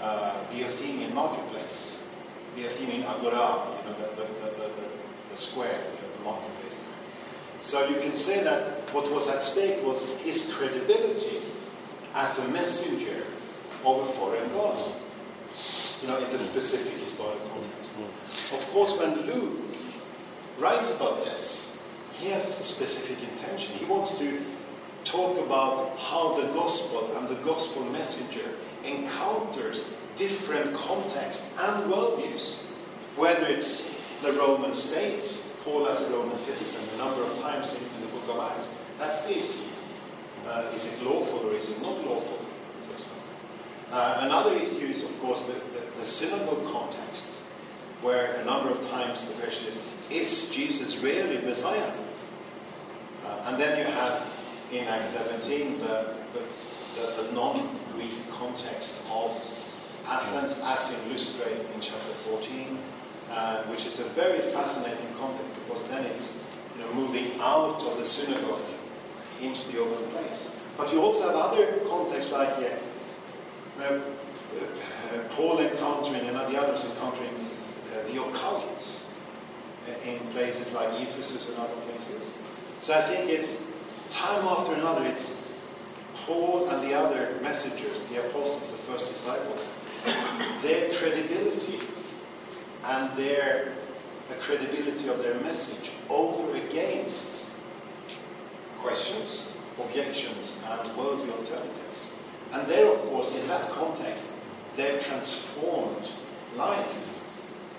uh, the Athenian marketplace, the Athenian agora, you know, the, the, the, the, square, the, the marketplace. So you can say that what was at stake was his credibility as a messenger of a foreign god, you know, in the specific historical context. Of course, when Luke writes about this, he has a specific intention. He wants to talk about how the gospel and the gospel messenger encounters different contexts and worldviews, whether it's the Roman state, Paul as a Roman citizen a number of times in, the book of Acts. That's the issue. Uh, is it lawful or is it not lawful, for example? Uh, another issue is, of course, the, the, the synagogue context, where a number of times the question is, is Jesus really Messiah? Uh, and then you have in Acts 17 the, the, the, the non-Greek context of Athens as in Lystra in chapter 14, uh, which is a very fascinating context because then it's you know, moving out of the synagogue into the open place. But you also have other contexts like uh, uh, uh, Paul encountering and the others encountering uh, the occult uh, in places like Ephesus and other places. So I think it's time after another, it's Paul and the other messengers, the apostles, the first disciples, their credibility and their the credibility of their message over against questions, objections, and worldly alternatives. And there, of course, in that context, their transformed life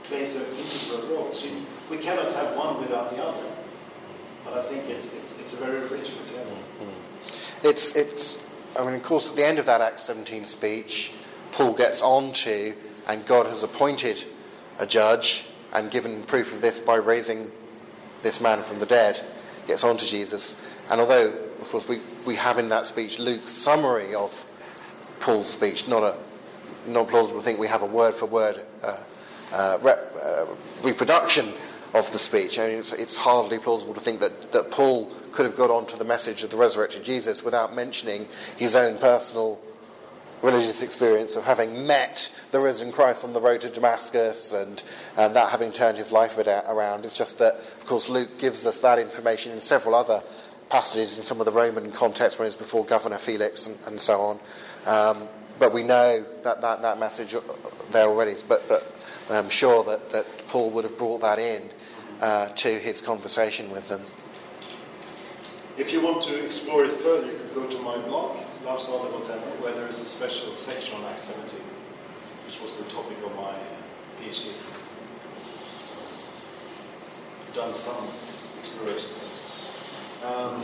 plays an integral role. So we cannot have one without the other. But I think it's, it's, it's a very rich material. It's, it's, I mean, of course, at the end of that Acts 17 speech, Paul gets on to, and God has appointed a judge and given proof of this by raising this man from the dead, gets on to Jesus. And although, of course, we, we have in that speech Luke's summary of Paul's speech, not a not plausible to think we have a word for word uh, uh, rep, uh, reproduction of the speech. I mean, it's, it's, hardly plausible to think that, that Paul could have got on to the message of the resurrected Jesus without mentioning his own personal religious experience of having met the risen Christ on the road to Damascus and, and that having turned his life around. It's just that, of course, Luke gives us that information in several other passages in some of the Roman contexts when he was before Governor Felix and, and so on. Um, but we know that, that, that message uh, there already. But, but I'm sure that, that Paul would have brought that in uh, to his conversation with them. If you want to explore it further, you can go to my blog, last Lars Wahlberg where there is a special section on Acts 17, which was the topic of my PhD. So, I've done some explorations. Um,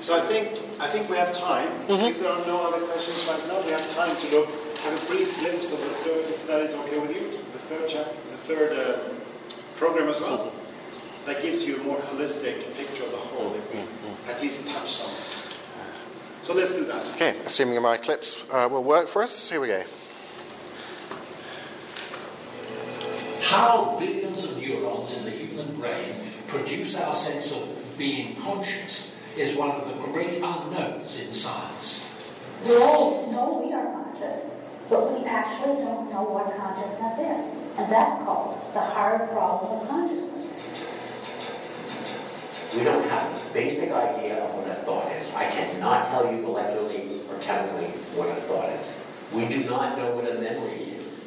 so I think I think we have time. If there are no other questions right now, we have time to look have a brief glimpse of the third, if that is okay with you, the third chapter, the third uh, program as well. That gives you a more holistic picture of the whole. If we at least touch something. So let's do that. Okay, assuming my clips uh, will work for us, here we go. How billions of neurons in the human brain produce our sense of being conscious is one of the great unknowns in science. We all know we are conscious, but we actually don't know what consciousness is. And that's called the hard problem of consciousness. We don't have a basic idea of what a thought is. I cannot tell you molecularly or chemically what a thought is. We do not know what a memory is.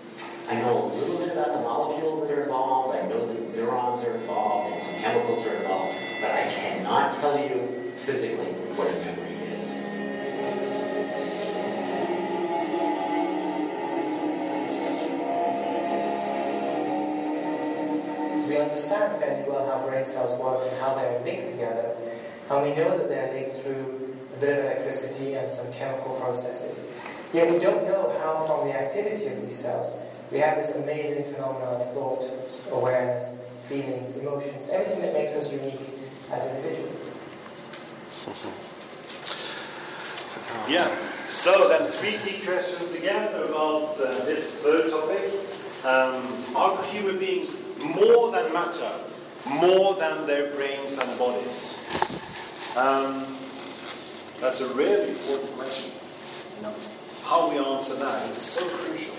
I know a little bit about the molecules that are involved. I know that neurons are involved and some chemicals are involved, but I cannot tell you physically what a memory is. Understand fairly well how brain cells work and how they're linked together, and we know that they're linked through a bit of electricity and some chemical processes. Yet we don't know how, from the activity of these cells, we have this amazing phenomenon of thought, awareness, feelings, emotions, everything that makes us unique as individuals. *laughs* Yeah. So then, three key questions again about uh, this third topic. Um, are human beings more than matter, more than their brains and bodies? Um, that's a really important question. You know, how we answer that is so crucial,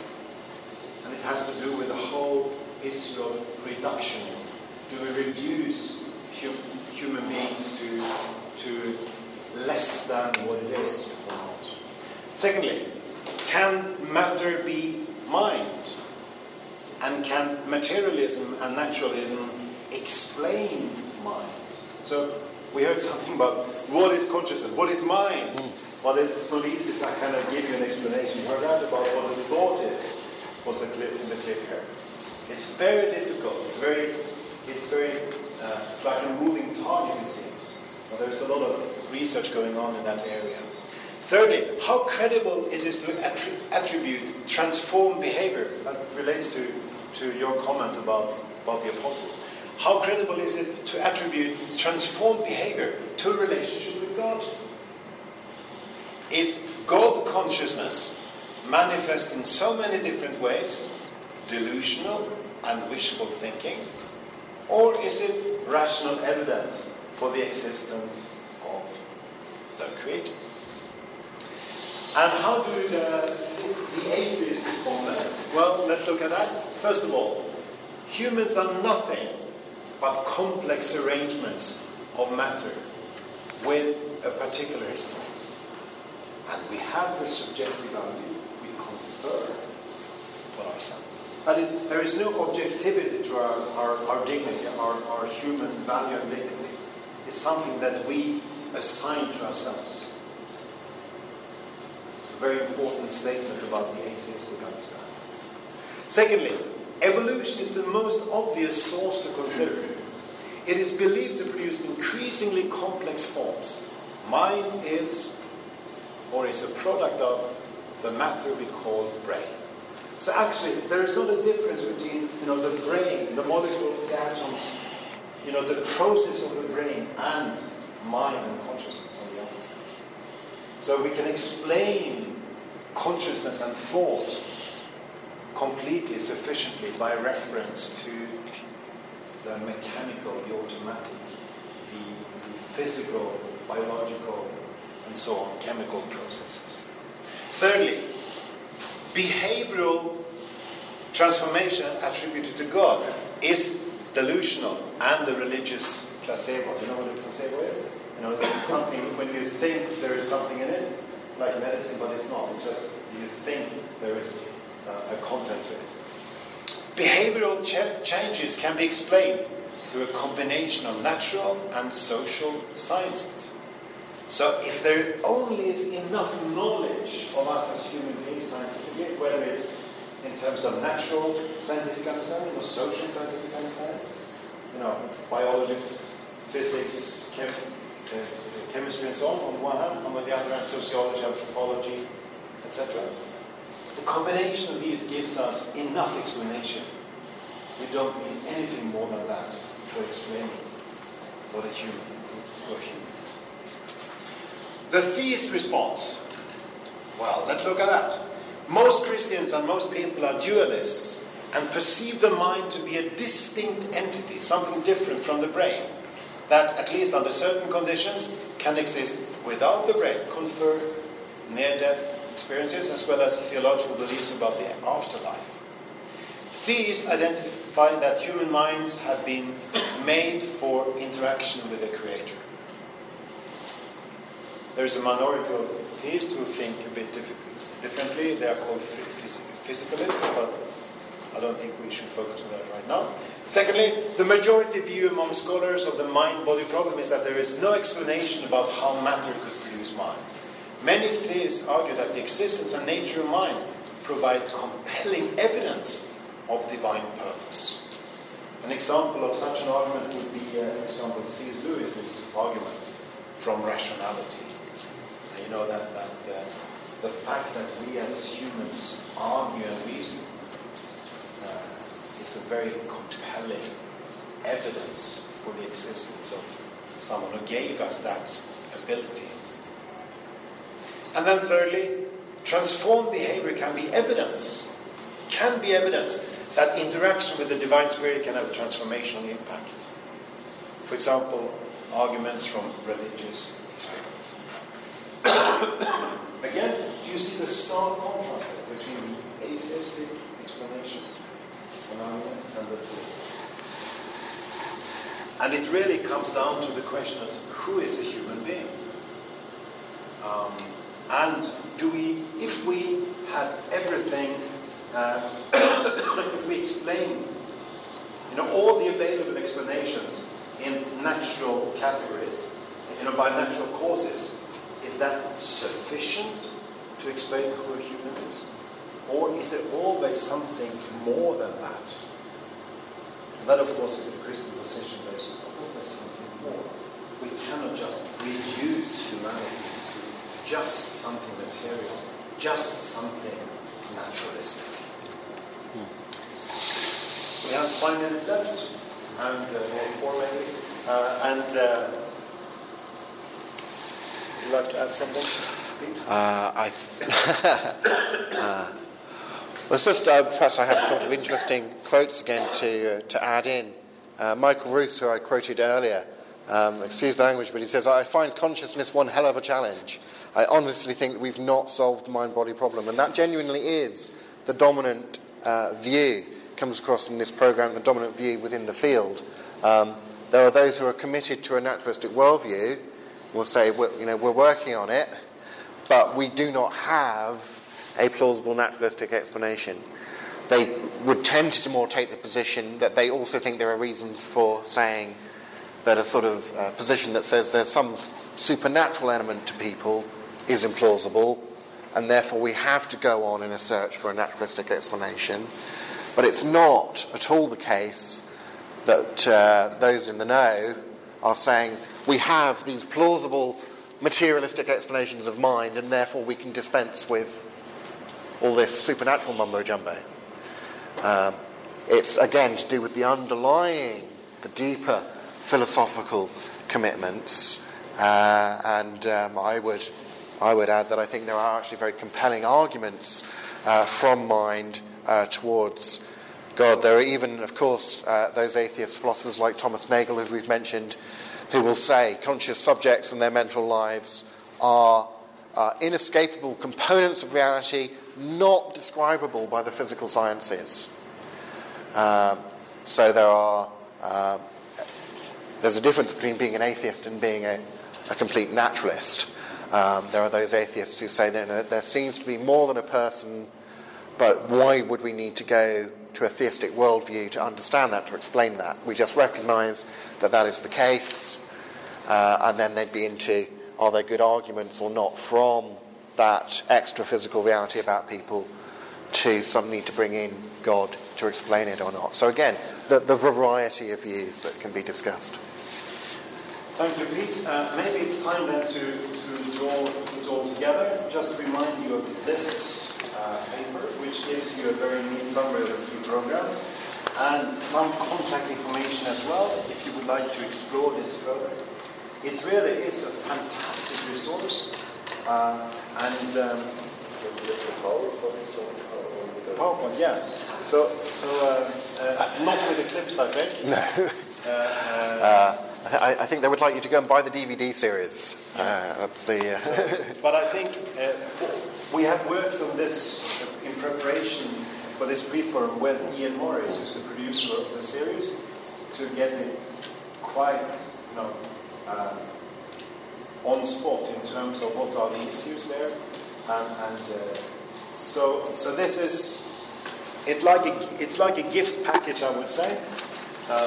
and it has to do with the whole issue of reduction. Do we reduce hum- human beings to to less than what it is or not? Secondly, can matter be mind? And can materialism and naturalism explain mind? So we heard something about what is consciousness, what is mind? Well, it's not easy to kind of give you an explanation. We heard about what a thought is, was the clip in the clip here. It's very difficult. It's very, it's very, uh, it's like a moving target, it seems. Well, there's a lot of research going on in that area. Thirdly, how credible it is to attribute transformed behavior. That relates to, to your comment about, about the apostles. How credible is it to attribute transformed behavior to a relationship with God? Is God consciousness manifest in so many different ways, delusional and wishful thinking? Or is it rational evidence for the existence of the Creator? And how do the, the atheists respond then? Well, let's look at that. First of all, humans are nothing but complex arrangements of matter with a particularism. And we have the subjective value we confer on ourselves. That is, there is no objectivity to our, our, our dignity, our, our human value and dignity. It's something that we assign to ourselves. Very important statement about the atheistic understanding. Secondly, evolution is the most obvious source to consider. It is believed to produce increasingly complex forms. Mind is or is a product of the matter we call brain. So actually, there is not a difference between you know, the brain, the molecules, the atoms, you know, the process of the brain and mind and consciousness on the other. So we can explain consciousness and thought completely, sufficiently by reference to the mechanical, the automatic, the, the physical, biological, and so on, chemical processes. Thirdly, behavioral transformation attributed to God is delusional and the religious placebo. You know what a placebo is? You know, something when you think there is something in it, like medicine, but it's not. It's just you think there is uh, a content to it. Behavioral ch- changes can be explained through a combination of natural and social sciences. So, if there only is enough knowledge of us as human beings scientifically, whether it's in terms of natural scientific understanding or social scientific understanding, you know, biology, physics, chem- uh, so on, on the one hand, on the other hand, sociology, anthropology, etc. The combination of these gives us enough explanation. We don't need anything more than that for explaining what a human, what human is. The theist response. Well, let's look at that. Most Christians and most people are dualists and perceive the mind to be a distinct entity, something different from the brain, that, at least under certain conditions, can exist without the brain, confer near death experiences as well as theological beliefs about the afterlife. Theists identify that human minds have been made for interaction with the Creator. There's a minority of theists who think a bit differently. They are called physicalists, but I don't think we should focus on that right now. Secondly, the majority view among scholars of the mind body problem is that there is no explanation about how matter could produce mind. Many theists argue that the existence and nature of mind provide compelling evidence of divine purpose. An example of such an argument would be, uh, for example, C.S. Lewis's argument from rationality. You know that, that uh, the fact that we as humans argue and reason is a very compelling evidence for the existence of someone who gave us that ability. And then thirdly, transformed behavior can be evidence, can be evidence that interaction with the divine spirit can have a transformational impact. For example, arguments from religious experience. *coughs* Again, do you see the stark contrast between the atheistic and? And it really comes down to the question of who is a human being? Um, and do we, if we have everything, uh, *coughs* if we explain, you know, all the available explanations in natural categories, you know, by natural causes, is that sufficient to explain who a human? Or is there always something more than that? And that, of course, is the Christian position. There's always something more. We cannot just reduce humanity to just something material, just something naturalistic. We have five minutes left, and uh, four maybe. Uh, and uh, would you like to add something? Uh, I. *coughs* uh, well, just uh, perhaps I have a couple of interesting quotes again to uh, to add in. Uh, Michael Ruse, who I quoted earlier, um, excuse the language, but he says, "I find consciousness one hell of a challenge. I honestly think that we've not solved the mind body problem. And that genuinely is the dominant uh, view, comes across in this program, the dominant view within the field. Um, there are those who are committed to a naturalistic worldview, will say, you know, we're working on it, but we do not have a plausible naturalistic explanation. They would tend to more take the position that they also think there are reasons for saying that a sort of uh, position that says there's some supernatural element to people is implausible, and therefore we have to go on in a search for a naturalistic explanation. But it's not at all the case that uh, those in the know are saying we have these plausible materialistic explanations of mind, and therefore we can dispense with all this supernatural mumbo jumbo. Um, it's again to do with the underlying, the deeper philosophical commitments, uh, and um, I would I would add that I think there are actually very compelling arguments uh, from mind uh, towards God. There are even, of course, uh, those atheist philosophers like Thomas Nagel, who we've mentioned, who will say conscious subjects and their mental lives are uh, inescapable components of reality not describable by the physical sciences. Um, so there are uh, there's a difference between being an atheist and being a, a complete naturalist. Um, there are those atheists who say that there seems to be more than a person, but why would we need to go to a theistic worldview to understand that, to explain that? We just recognize that that is the case, uh, and then they'd be into are there good arguments or not from that extra physical reality about people to some need to bring in God to explain it or not. So, again, the, the variety of views that can be discussed. Thank you, Pete. Uh, maybe it's time then to, to draw it all together. Just to remind you of this uh, paper, which gives you a very neat summary of the three programs and some contact information as well if you would like to explore this further. It really is a fantastic resource. Uh, and um, PowerPoint, yeah. So, so uh, uh, not with the clips, I think. *laughs* No. Uh, uh, Uh, I, I think they would like you to go and buy the DVD series. Uh, that's the. Uh, So, but I think uh, we have worked on this in preparation for this pre-forum with Ian Morris, who's the producer of the series, to get it quite, you know, on spot in terms of what are the issues there, and, uh, so so this is it like a, it's like a gift package, I would say. Uh,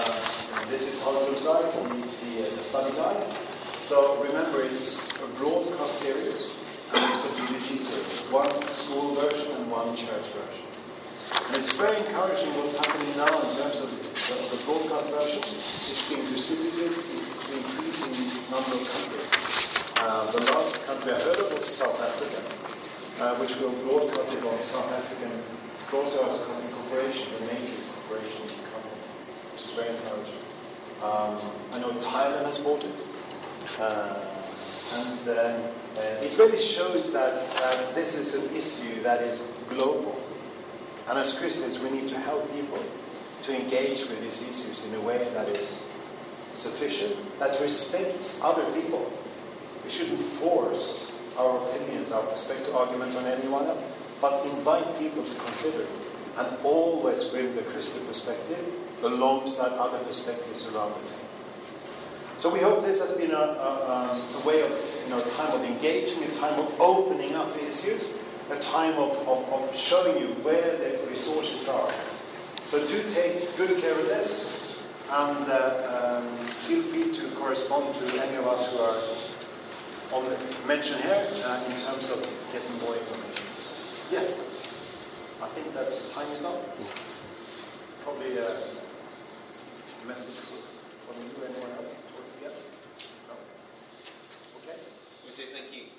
this is how the, the, uh, the study guide. So remember, it's a broadcast series and it's a DVD series. One school version and one church version. And it's very encouraging what's happening now in terms of the, the broadcast version. It's being distributed, it's increasing number of countries. Uh, the last country I heard of was South Africa, uh, which will broadcast it on South African Broadcasting Corporation, the major corporation company, which is very encouraging. Um, I know Thailand has bought it. Uh, and um, uh, it really shows that uh, this is an issue that is global. And as Christians, we need to help people to engage with these issues in a way that is sufficient, that respects other people. We shouldn't force our opinions, our perspective, arguments on anyone else, but invite people to consider. And always bring the Christian perspective alongside other perspectives around the table. So we hope this has been a, a, a way of, you know, a time of engaging, a time of opening up the issues, a time of, of, of showing you where the resources are. So do take good care of this, and uh, um, feel free to correspond to any of us who are on the mention here uh, in terms of getting more information. Yes, I think that's time is up. Probably a message from you, anyone else towards the end? No? Okay. We say thank you